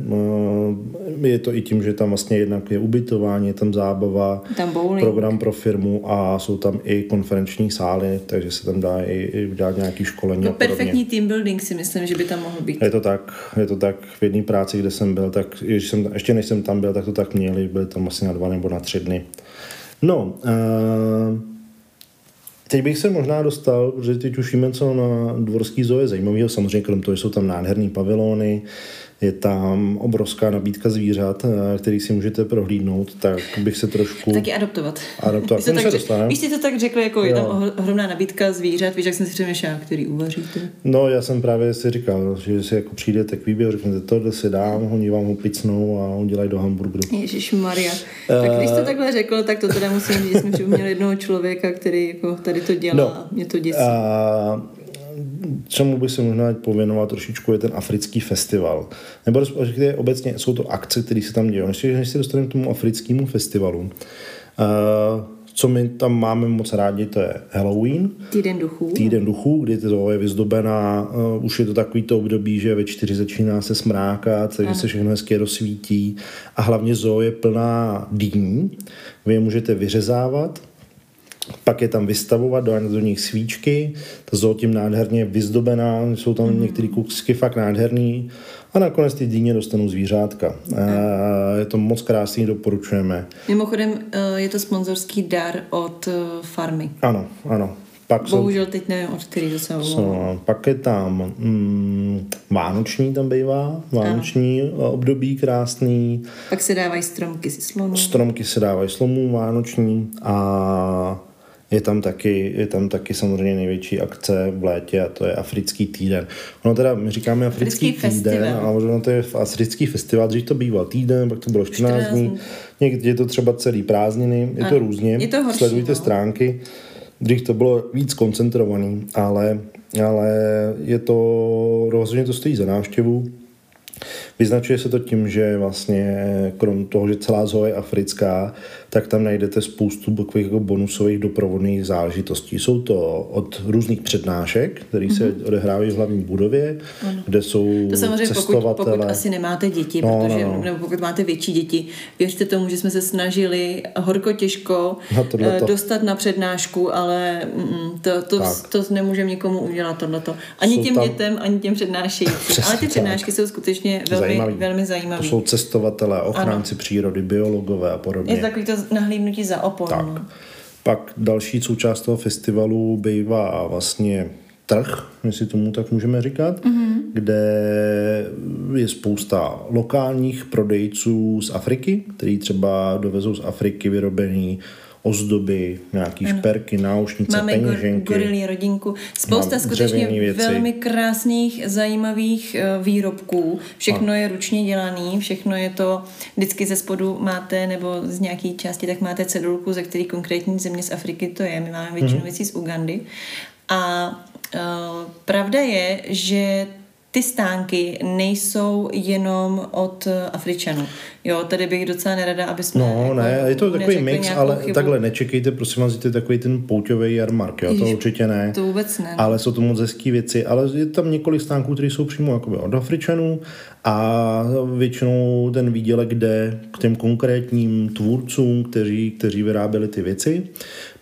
eh, je to i tím, že tam vlastně jednak je ubytování, je tam zábava, Tam bowling. program pro firmu a jsou tam i konferenční sály, takže se tam dá i, i udělat nějaký školení No perfektní team building si myslím, že by tam mohl být. Je to tak, je to tak. V jedné práci, kde jsem byl, tak když jsem, ještě než jsem tam byl, tak to tak měli, byli tam asi na dva nebo na tři dny. No, uh, teď bych se možná dostal, protože teď už víme, co na dvorský zoo je zajímavého, samozřejmě krom toho, že jsou tam nádherný pavilony, je tam obrovská nabídka zvířat, eh, který si můžete prohlídnout, tak bych se trošku... Taky adoptovat. Adoptovat, Víš, to k tomu tak, se dostaneme. víš, ty to tak řekl, jako je tam ohromná nabídka zvířat, víš, jak jsem si přemýšlela, který uvaříte. No, já jsem právě si říkal, že si jako přijdete k výběru, řeknete, tohle si dám, oni vám ho picnou a udělají do hamburgeru. Ježíš Maria. Tak když Eh. to takhle řekl, tak to teda musím říct, že jsem připomněl jednoho člověka, který jako tady to dělá No. a mě to děsí. A čemu bych se možná pověnoval trošičku je ten africký festival. Nebo respektive obecně jsou to akce, které se tam dějí. Než, se dostaneme k tomu africkému festivalu, a co my tam máme moc rádi, to je Halloween, Týden duchů. týden duchů, kdy to je vyzdobená, uh, už je to takový to období, že ve čtyři začíná se smrákat, takže se všechno hezky rozsvítí a hlavně zoo je plná dýní, vy je můžete vyřezávat, pak je tam vystavovat, do, do nich svíčky, ta zoo tím nádherně vyzdobená, jsou tam mm. některé kusky fakt nádherný a nakonec ty dýně dostanou zvířátka. A je to moc krásný, doporučujeme. Mimochodem eh, je to sponzorský dar od eh, farmy. Ano, ano. Pak jsou Bohužel teď nevím, od který to se omlouvám. So, pak je tam mm, vánoční tam bývá, vánoční ano. období krásný, Pak se dávají stromky si slonu. stromky se dávají slomů vánoční a je tam taky, je tam taky samozřejmě největší akce v létě a to je africký týden. Ono teda, my říkáme africký, Africký týden, festival. ale ono to je africký festival, dřív to býval týden, pak to bylo 14 14 dní, někdy je to třeba celý prázdniny, je to Ano. různě, Je to horší, sledujte no. stránky, dřív to bylo víc koncentrovaný, ale, ale je to, rozhodně to stojí za návštěvu, Vyznačuje se to tím, že vlastně krom toho, že celá zoo je africká, tak tam najdete spoustu takových jako bonusových doprovodných záležitostí. Jsou to od různých přednášek, které se odehrávají v hlavní budově, kde jsou Mhm. To samozřejmě, pokud, cestovatele. pokud asi nemáte děti, No, protože, no, no. nebo pokud máte větší děti, věřte tomu, že jsme se snažili horko těžko Na tohleto. eh, dostat na přednášku, ale mm, to, to, Tak. to nemůžeme nikomu udělat tohleto. Ani Jsou těm tam- dětem, ani těm přednášejícím. Ale ty tak. přednášky jsou skutečně velmi Zajímavý. Velmi To zajímavý. jsou cestovatelé, ochránci přírody, biologové a podobně. Je to takový to nahlídnutí za opon. Tak. no. Pak další součást toho festivalu bývá vlastně trh, jestli tomu tak můžeme říkat, mm-hmm. kde je spousta lokálních prodejců z Afriky, který třeba dovezou z Afriky vyrobený ozdoby, nějaký šperky, náušnice, Máme peněženky. gorilí rodinku. Spousta skutečně věci. velmi krásných, zajímavých eh, výrobků. Všechno je ručně dělaný, všechno je to, vždycky ze spodu máte, nebo z nějaké části, tak máte cedulku, ze který konkrétní země z Afriky to je. My máme většinu Mhm. věcí z Ugandy. A uh, pravda je, že ty stánky nejsou jenom od eh, Afričanů. Jo, tady bych docela nerada, aby jsme No, jako ne, je to takový mix, ale chybu. takhle nečekejte, prosím vás, je takový ten pouťový jarmark, jo, to Ježiš, určitě ne. To vůbec ne. Ale jsou to moc hezké věci, ale je tam několik stánků, které jsou přímo jakoby od Afričanů a většinou ten výdělek jde k těm konkrétním tvůrcům, kteří, kteří vyráběli ty věci.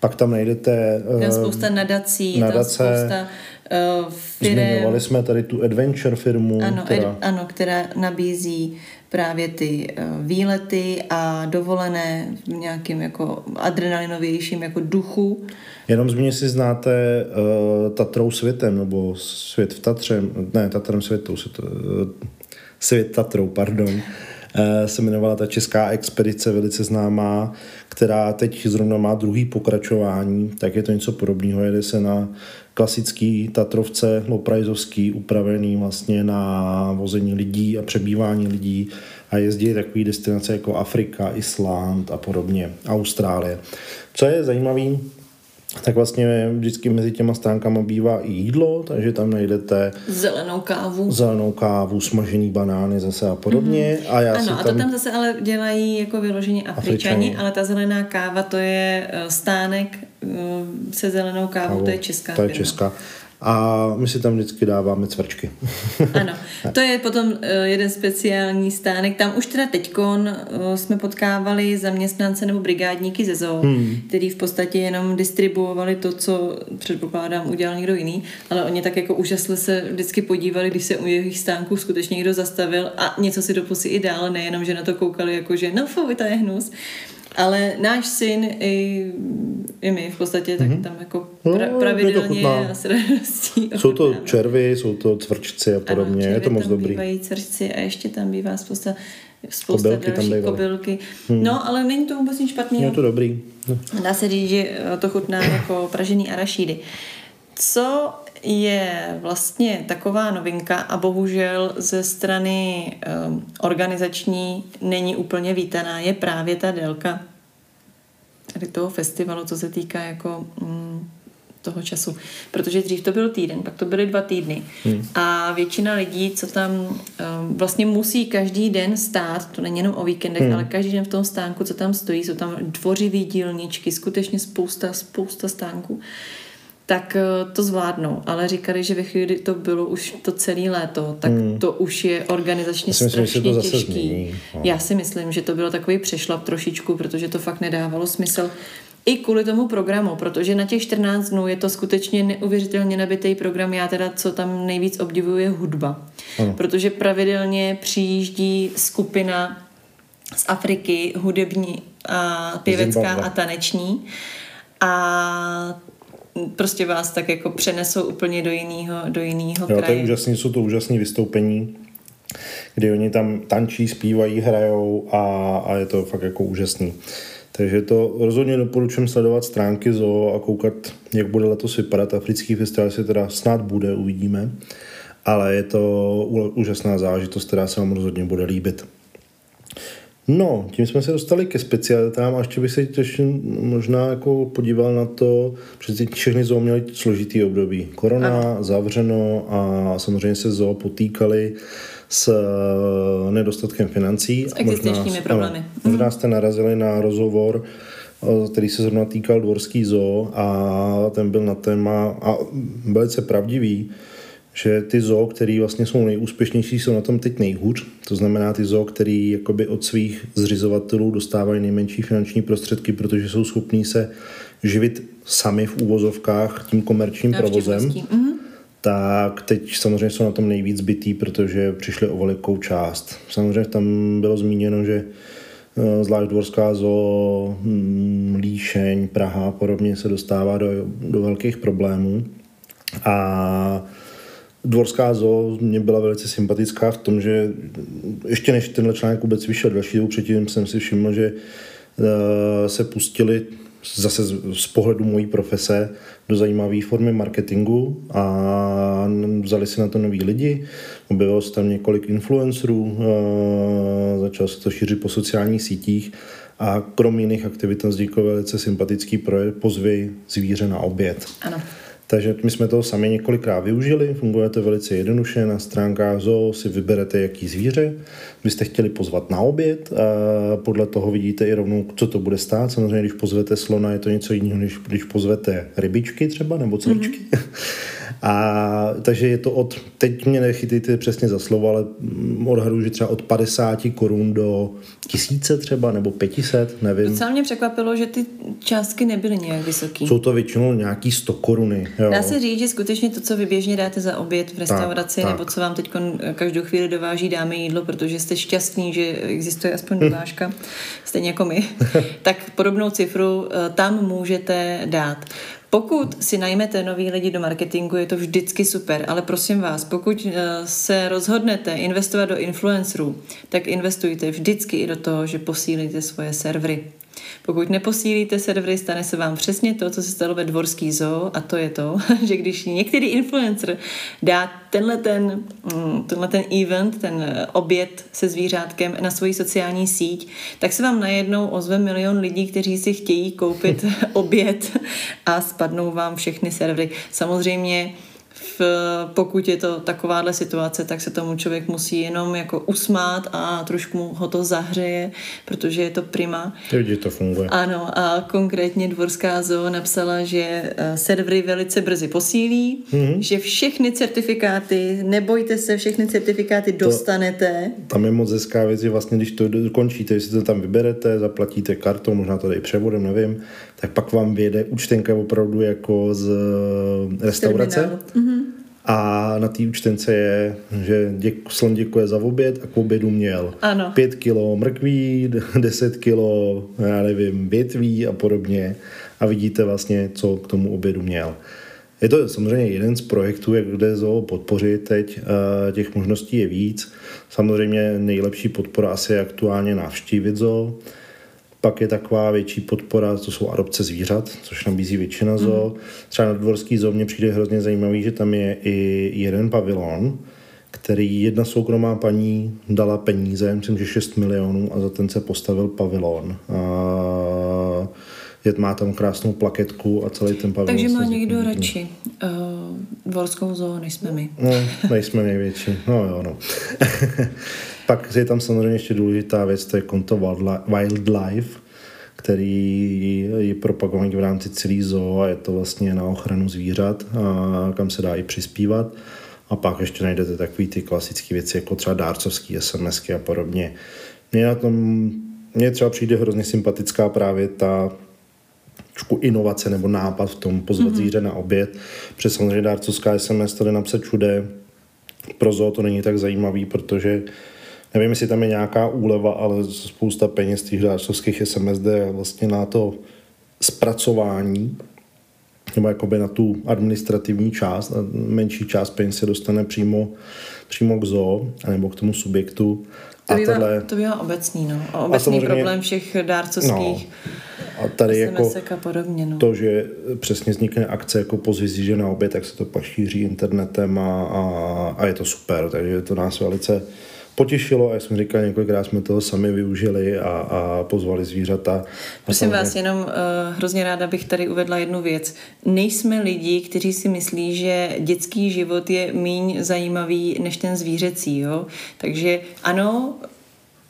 Pak tam najdete Tam eh, spousta nadací, nadace. tam spousta uh, firem, Zmiňovali jsme tady tu adventure firmu, ano, která... ed, ano, která nabízí právě ty uh, výlety a dovolené v nějakým jako adrenalinovějším jako duchu. Jenom zmíně si znáte uh, Tatrou světem, nebo svět v Tatře, ne, Tatrem světou, svět, uh, svět Tatrou, pardon, uh, se jmenovala ta česká expedice, velice známá, která teď zrovna má druhý pokračování, tak je to něco podobného, jede se na klasický Tatrovce, oprajzovský, upravený vlastně na vození lidí a přebývání lidí a jezdí takové destinace jako Afrika, Island a podobně, Austrálie. Co je zajímavé, tak vlastně vždycky mezi těma stánkama bývá i jídlo, takže tam najdete Zelenou kávu. zelenou kávu, smažený banány zase a podobně. A já si Ano, a to tam zase ale dělají jako vyloženě Afričani, Afričani. ale ta zelená káva to je eh, stánek se zelenou kávou, to je česká To je firma. česká. A my si tam vždycky dáváme cvrčky. Ano, to je potom eh, jeden speciální stánek. Tam už teda teďkon eh, jsme potkávali zaměstnance nebo brigádníky ze zoo, hmm. který v podstatě jenom distribuovali to, co předpokládám udělal někdo jiný, ale oni tak jako úžasle se vždycky podívali, když se u jejich stánků skutečně někdo zastavil a něco si doposí i dál, nejenom, že na to koukali jako, že no fuj, to je hnus. Ale náš syn i, i my v podstatě tak tam jako No, pra, je to pravidelně chutná. a s radostí Jsou to červy, jsou to cvrčci a podobně, Ano, je to moc tam dobrý. bývají cvrčci a ještě tam bývá spousta, spousta Kobylky tam dalších bývaly. kobylky. Hmm. No, ale není to vůbec nic Je špatného. to dobrý. No. Dá se říct, že eh, to chutná jako pražený arašídy. Co je vlastně taková novinka a bohužel ze strany um, organizační není úplně vítaná, je právě ta délka tady toho festivalu, co se týká jako mm, toho času. Protože dřív to byl týden, pak to byly dva týdny. Hmm. A většina lidí, co tam um, vlastně musí každý den stát, to není jenom o víkendech, hmm. ale každý den v tom stánku, co tam stojí, jsou tam dvořivý dílničky, skutečně spousta, spousta stánků tak eh, to zvládnou. Ale říkali, že ve chvíli, kdy to bylo už to celé léto, tak hmm. to už je organizačně Já si myslím, že strašně to zase těžký. změní, no. Já si myslím, že to bylo takový přešlap trošičku, protože to fakt nedávalo smysl. I kvůli tomu programu, protože na těch 14 dnů je to skutečně neuvěřitelně nabitý program. Já teda, co tam nejvíc obdivuju, je hudba. Ano. Protože pravidelně přijíždí skupina z Afriky, hudební a pěvecká Zimbabwe. a taneční. A prostě vás tak jako přenesou úplně do jiného do jinýho Jo, to je kraje. úžasný, jsou to úžasné vystoupení, kdy oni tam tančí, zpívají, hrajou a, a je to fakt jako úžasný. Takže to rozhodně doporučuji sledovat stránky zoo a koukat, jak bude letos vypadat. Africký festival se teda snad bude, uvidíme. Ale je to úžasná zážitost, která se vám rozhodně bude líbit. No, tím jsme se dostali ke specialitám a ještě bych se ještě možná jako podíval na to, že ty všechny zoo měly složitý období. Korona, ano. zavřeno a samozřejmě se zoo potýkali s eh, nedostatkem financí. S existenčními problémy. Ano, možná jste narazili na rozhovor, eh, který se zrovna týkal dvorský zoo a ten byl na téma a velice pravdivý, že ty zoo, které vlastně jsou nejúspěšnější, jsou na tom teď nejhůř. To znamená ty zoo, který jakoby od svých zřizovatelů dostávají nejmenší finanční prostředky, protože jsou schopní se živit sami v úvozovkách tím komerčním provozem. Mhm. Tak teď samozřejmě jsou na tom nejvíc bytý, protože přišli o velikou část. Samozřejmě tam bylo zmíněno, že eh, zvlášť dvorská zoo, hm, Líšeň, Praha a podobně se dostává do, do velkých problémů. A Dvorská zoo mě byla velice sympatická v tom, že ještě než tenhle článek vůbec vyšel další dobu předtím, jsem si všiml, že eh, se pustili zase z, pohledu mojí profese do zajímavé formy marketingu a vzali si na to nový lidi. Objevilo se tam několik influencerů, eh, začalo se to šířit po sociálních sítích a krom jiných aktivit tam vznikl velice sympatický projekt Pozvy zvíře na oběd. Ano. Takže my jsme toho sami několikrát využili, funguje to velice jednoduše, na stránkách zoo si vyberete, jaký zvíře byste chtěli pozvat na oběd, a podle toho vidíte i rovnou, co to bude stát. Samozřejmě, když pozvete slona, je to něco jiného, než když pozvete rybičky třeba, nebo cvrčky. Mm-hmm. A takže je to od, teď mě nechytejte přesně za slovo, ale odhaduji, že třeba od 50 korun do tisíce třeba, nebo 500, nevím. Docela mě překvapilo, že ty částky nebyly nějak vysoký. Jsou to většinou nějaký 100 koruny. Jo. Dá se říct, že skutečně to, co vy běžně dáte za oběd v restauraci, tak. nebo co vám teď každou chvíli dováží, dáme jídlo, protože jste šťastní, že existuje aspoň dovážka, stejně jako my, tak podobnou cifru eh, tam můžete dát. Pokud si najmete nový lidi do marketingu, je to vždycky super, ale prosím vás, pokud eh, se rozhodnete investovat do influencerů, tak investujte vždycky i do toho, že posílíte svoje servery. Pokud neposílíte servery, stane se vám přesně to, co se stalo ve Dvorský zoo a to je to, že když některý influencer dá tenhle ten, mm, tenhle ten event, ten oběd se zvířátkem na svoji sociální síť, tak se vám najednou ozve milion lidí, kteří si chtějí koupit oběd a spadnou vám všechny servery. Samozřejmě v, pokud je to takováhle situace, tak se tomu člověk musí jenom jako usmát a trošku ho to zahřeje, protože je to prima. Vidí, to funguje. Ano, a konkrétně Dvorská zoo napsala, že eh, servery velice brzy posílí, mm-hmm. že všechny certifikáty, nebojte se, všechny certifikáty to, dostanete. Tam je moc hezká věc, že vlastně, když to dokončíte, jestli to tam vyberete, zaplatíte kartou, možná to i převodem, nevím, tak pak vám vyjede účtenka opravdu jako z eh, restaurace. Mm-hmm. A na té účtence je, že děk, slon děkuje za oběd a k obědu měl ano. 5 kilo mrkví, 10 kilo, já nevím, větví a podobně. A vidíte vlastně, co k tomu obědu měl. Je to samozřejmě jeden z projektů, jak kde zoo podpořit teď. Těch možností je víc. Samozřejmě nejlepší podpora asi je aktuálně navštívit zoo pak je taková větší podpora, to jsou adopce zvířat, což nabízí většina mm. zoo. Třeba na Dvorský zoo mě přijde hrozně zajímavý, že tam je i jeden pavilon, který jedna soukromá paní dala peníze, myslím, že 6 milionů a za ten se postavil pavilon. A je, má tam krásnou plaketku a celý ten pavilon. Takže má někdo radši uh, dvorskou zoo, než jsme my. No, nejsme největší. No jo, no. Pak je tam samozřejmě ještě důležitá věc, to je konto Wildlife, který je propagovaný v rámci celý zoo a je to vlastně na ochranu zvířat, a kam se dá i přispívat. A pak ještě najdete takové ty klasické věci, jako třeba dárcovský SMSky a podobně. Mně na tom, mně třeba přijde hrozně sympatická právě ta trošku inovace nebo nápad v tom pozvat mm-hmm. zvíře na oběd. Protože samozřejmě dárcovská SMS to jde napsat všude. Pro zoo to není tak zajímavý, protože Nevím, jestli tam je nějaká úleva, ale spousta peněz těch dárcovských SMS jde vlastně na to zpracování nebo jakoby na tu administrativní část a menší část peněz se dostane přímo, přímo k zoo nebo k tomu subjektu. To bývá, a tohle, to bývá obecný, no. A obecný a problém všech dárcovských no, a tady jako a podobně, no. to, že přesně vznikne akce jako pozvizí, že na obě, tak se to pak šíří internetem a, a, a je to super, takže to nás velice potěšilo a jak jsem říkal, několikrát jsme toho sami využili a, a pozvali zvířata. Prosím vás, jenom uh, hrozně ráda bych tady uvedla jednu věc. Nejsme lidi, kteří si myslí, že dětský život je míň zajímavý než ten zvířecí, jo? Takže ano,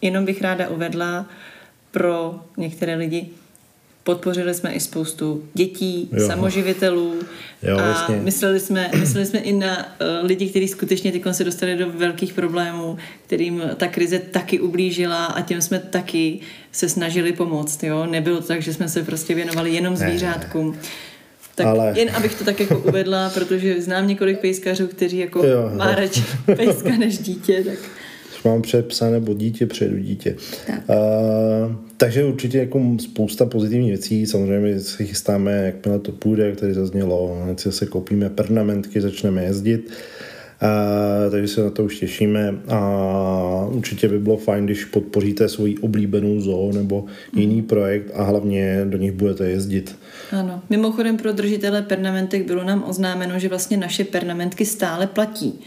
jenom bych ráda uvedla pro některé lidi, Podpořili jsme i spoustu dětí, jo. samoživitelů jo, a vlastně. mysleli, jsme, mysleli jsme i na uh, lidi, kteří skutečně teď se dostali do velkých problémů, kterým ta krize taky ublížila a těm jsme taky se snažili pomoct. Jo? Nebylo to tak, že jsme se prostě věnovali jenom zvířátkům. Tak Ale... jen abych to tak jako uvedla, protože znám několik pejskařů, kteří jako jo, má radši pejska než dítě, tak mám před psa nebo dítě, přejdu dítě. Tak. Uh, takže určitě jako spousta pozitivních věcí, samozřejmě se chystáme, jakmile to půjde, jak tady zaznělo, hned si se koupíme pernamentky, začneme jezdit. Uh, takže se na to už těšíme a určitě by bylo fajn, když podpoříte svoji oblíbenou zoo nebo jiný mm. projekt a hlavně do nich budete jezdit. Ano. Mimochodem pro držitele pernamentek bylo nám oznámeno, že vlastně naše pernamentky stále platí.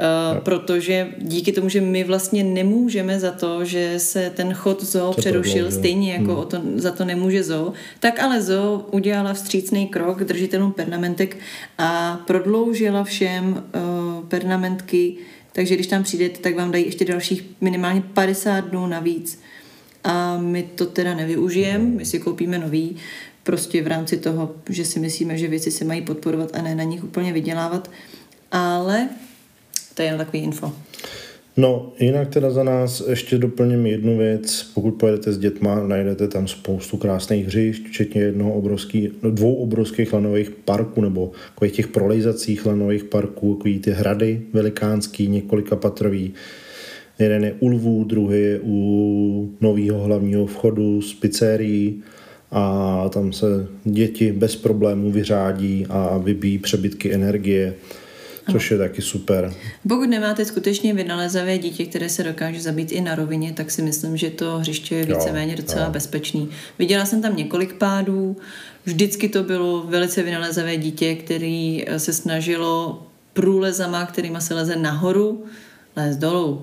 Uh, protože díky tomu, že my vlastně nemůžeme za to, že se ten chod zoo přerušil, bylo, stejně jako hmm. o to, za to nemůže zoo, tak ale zoo udělala vstřícný krok držitelům pernamentek a prodloužila všem uh, pernamentky, takže když tam přijdete, tak vám dají ještě dalších minimálně 50 dnů navíc. A my to teda nevyužijeme, my si koupíme nový, prostě v rámci toho, že si myslíme, že věci se mají podporovat a ne na nich úplně vydělávat. Ale to je jen takový info. No, jinak teda za nás ještě doplním jednu věc. Pokud pojedete s dětma, najdete tam spoustu krásných hřišť, včetně jednoho obrovský, no, dvou obrovských lanových parků, nebo takových těch prolejzacích lanových parků, takový ty hrady velikánský, několika patrový. Jeden je u Lvů, druhý je u nového hlavního vchodu z pizzerií a tam se děti bez problémů vyřádí a vybíjí přebytky energie což je taky super. Pokud nemáte skutečně vynalezavé dítě, které se dokáže zabít i na rovině, tak si myslím, že to hřiště je víceméně docela jo. bezpečný. Viděla jsem tam několik pádů, vždycky to bylo velice vynalezavé dítě, který eh, se snažilo průlezama, kterýma se leze nahoru, lézt dolů.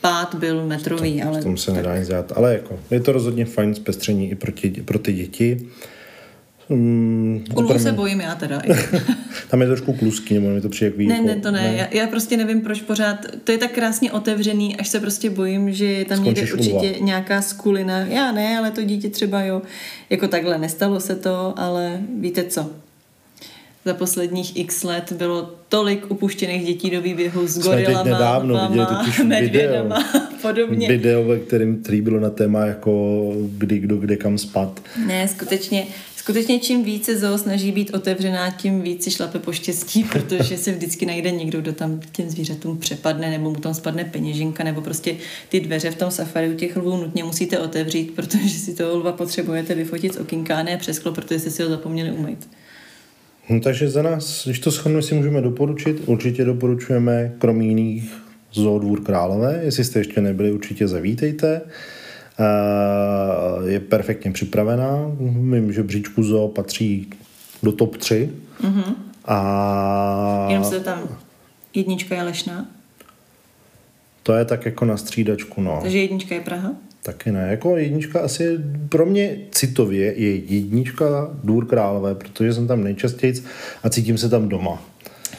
Pád byl metrový, ale... V tom se nedá nic dělat. Ale jako, je to rozhodně fajn zpestření i pro, tě, pro ty děti. Ulů se bojím já teda. Tam je trošku kluský, nebo mi to přijde jak Ne, ne, to ne. ne. Já, já prostě nevím, proč pořád. To je tak krásně otevřený, až se prostě bojím, že je tam Skončíš někde určitě ulva. nějaká skulina. Já ne, ale to dítě třeba jo. Jako takhle, nestalo se to, ale víte co? Za posledních x let bylo tolik upuštěných dětí do výběhu s Jsme teď gorilama, nedávno viděli video. medvědama a podobně. Video, ve kterém který bylo na téma jako kdy, kdo, kde, kam spad. Ne, skutečně, skutečně čím více zoo snaží být otevřená, tím víc si šlape po štěstí, protože se vždycky najde někdo, kdo tam těm zvířatům přepadne, nebo mu tam spadne peněženka, nebo prostě ty dveře v tom safari u těch lvů nutně musíte otevřít, protože si toho lva potřebujete vyfotit z okinka, ne přes sklo, protože jste si ho zapomněli umýt. No, takže za nás, když to shodnu, si můžeme doporučit, určitě doporučujeme kromě jiných Zoo Dvůr Králové, jestli jste ještě nebyli, určitě zavítejte. Eh, Je perfektně připravená, vím, že Bříčku Zoo patří do top 3. Mm-hmm. A Jenom se tam jednička je Lešná, to je tak jako na střídačku, no. takže jednička je Praha. Taky ne. Jako jednička asi pro mě citově je jednička Dvůr Králové, protože jsem tam nejčastěji a cítím se tam doma.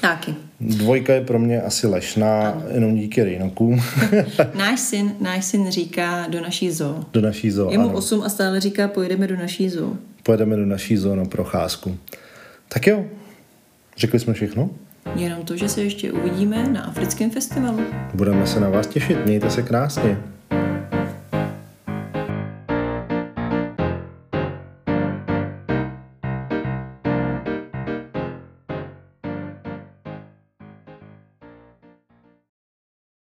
Taky. Dvojka je pro mě asi lešná, jenom díky Rejnokům. Náš syn, náš syn říká do naší zoo. do naší zoo, Je mu ano. 8 a stále říká, pojedeme do naší zoo. Pojedeme do naší zoo na procházku. Tak jo, řekli jsme všechno. Jenom to, že se ještě uvidíme na africkém festivalu. Budeme se na vás těšit. Mějte se krásně.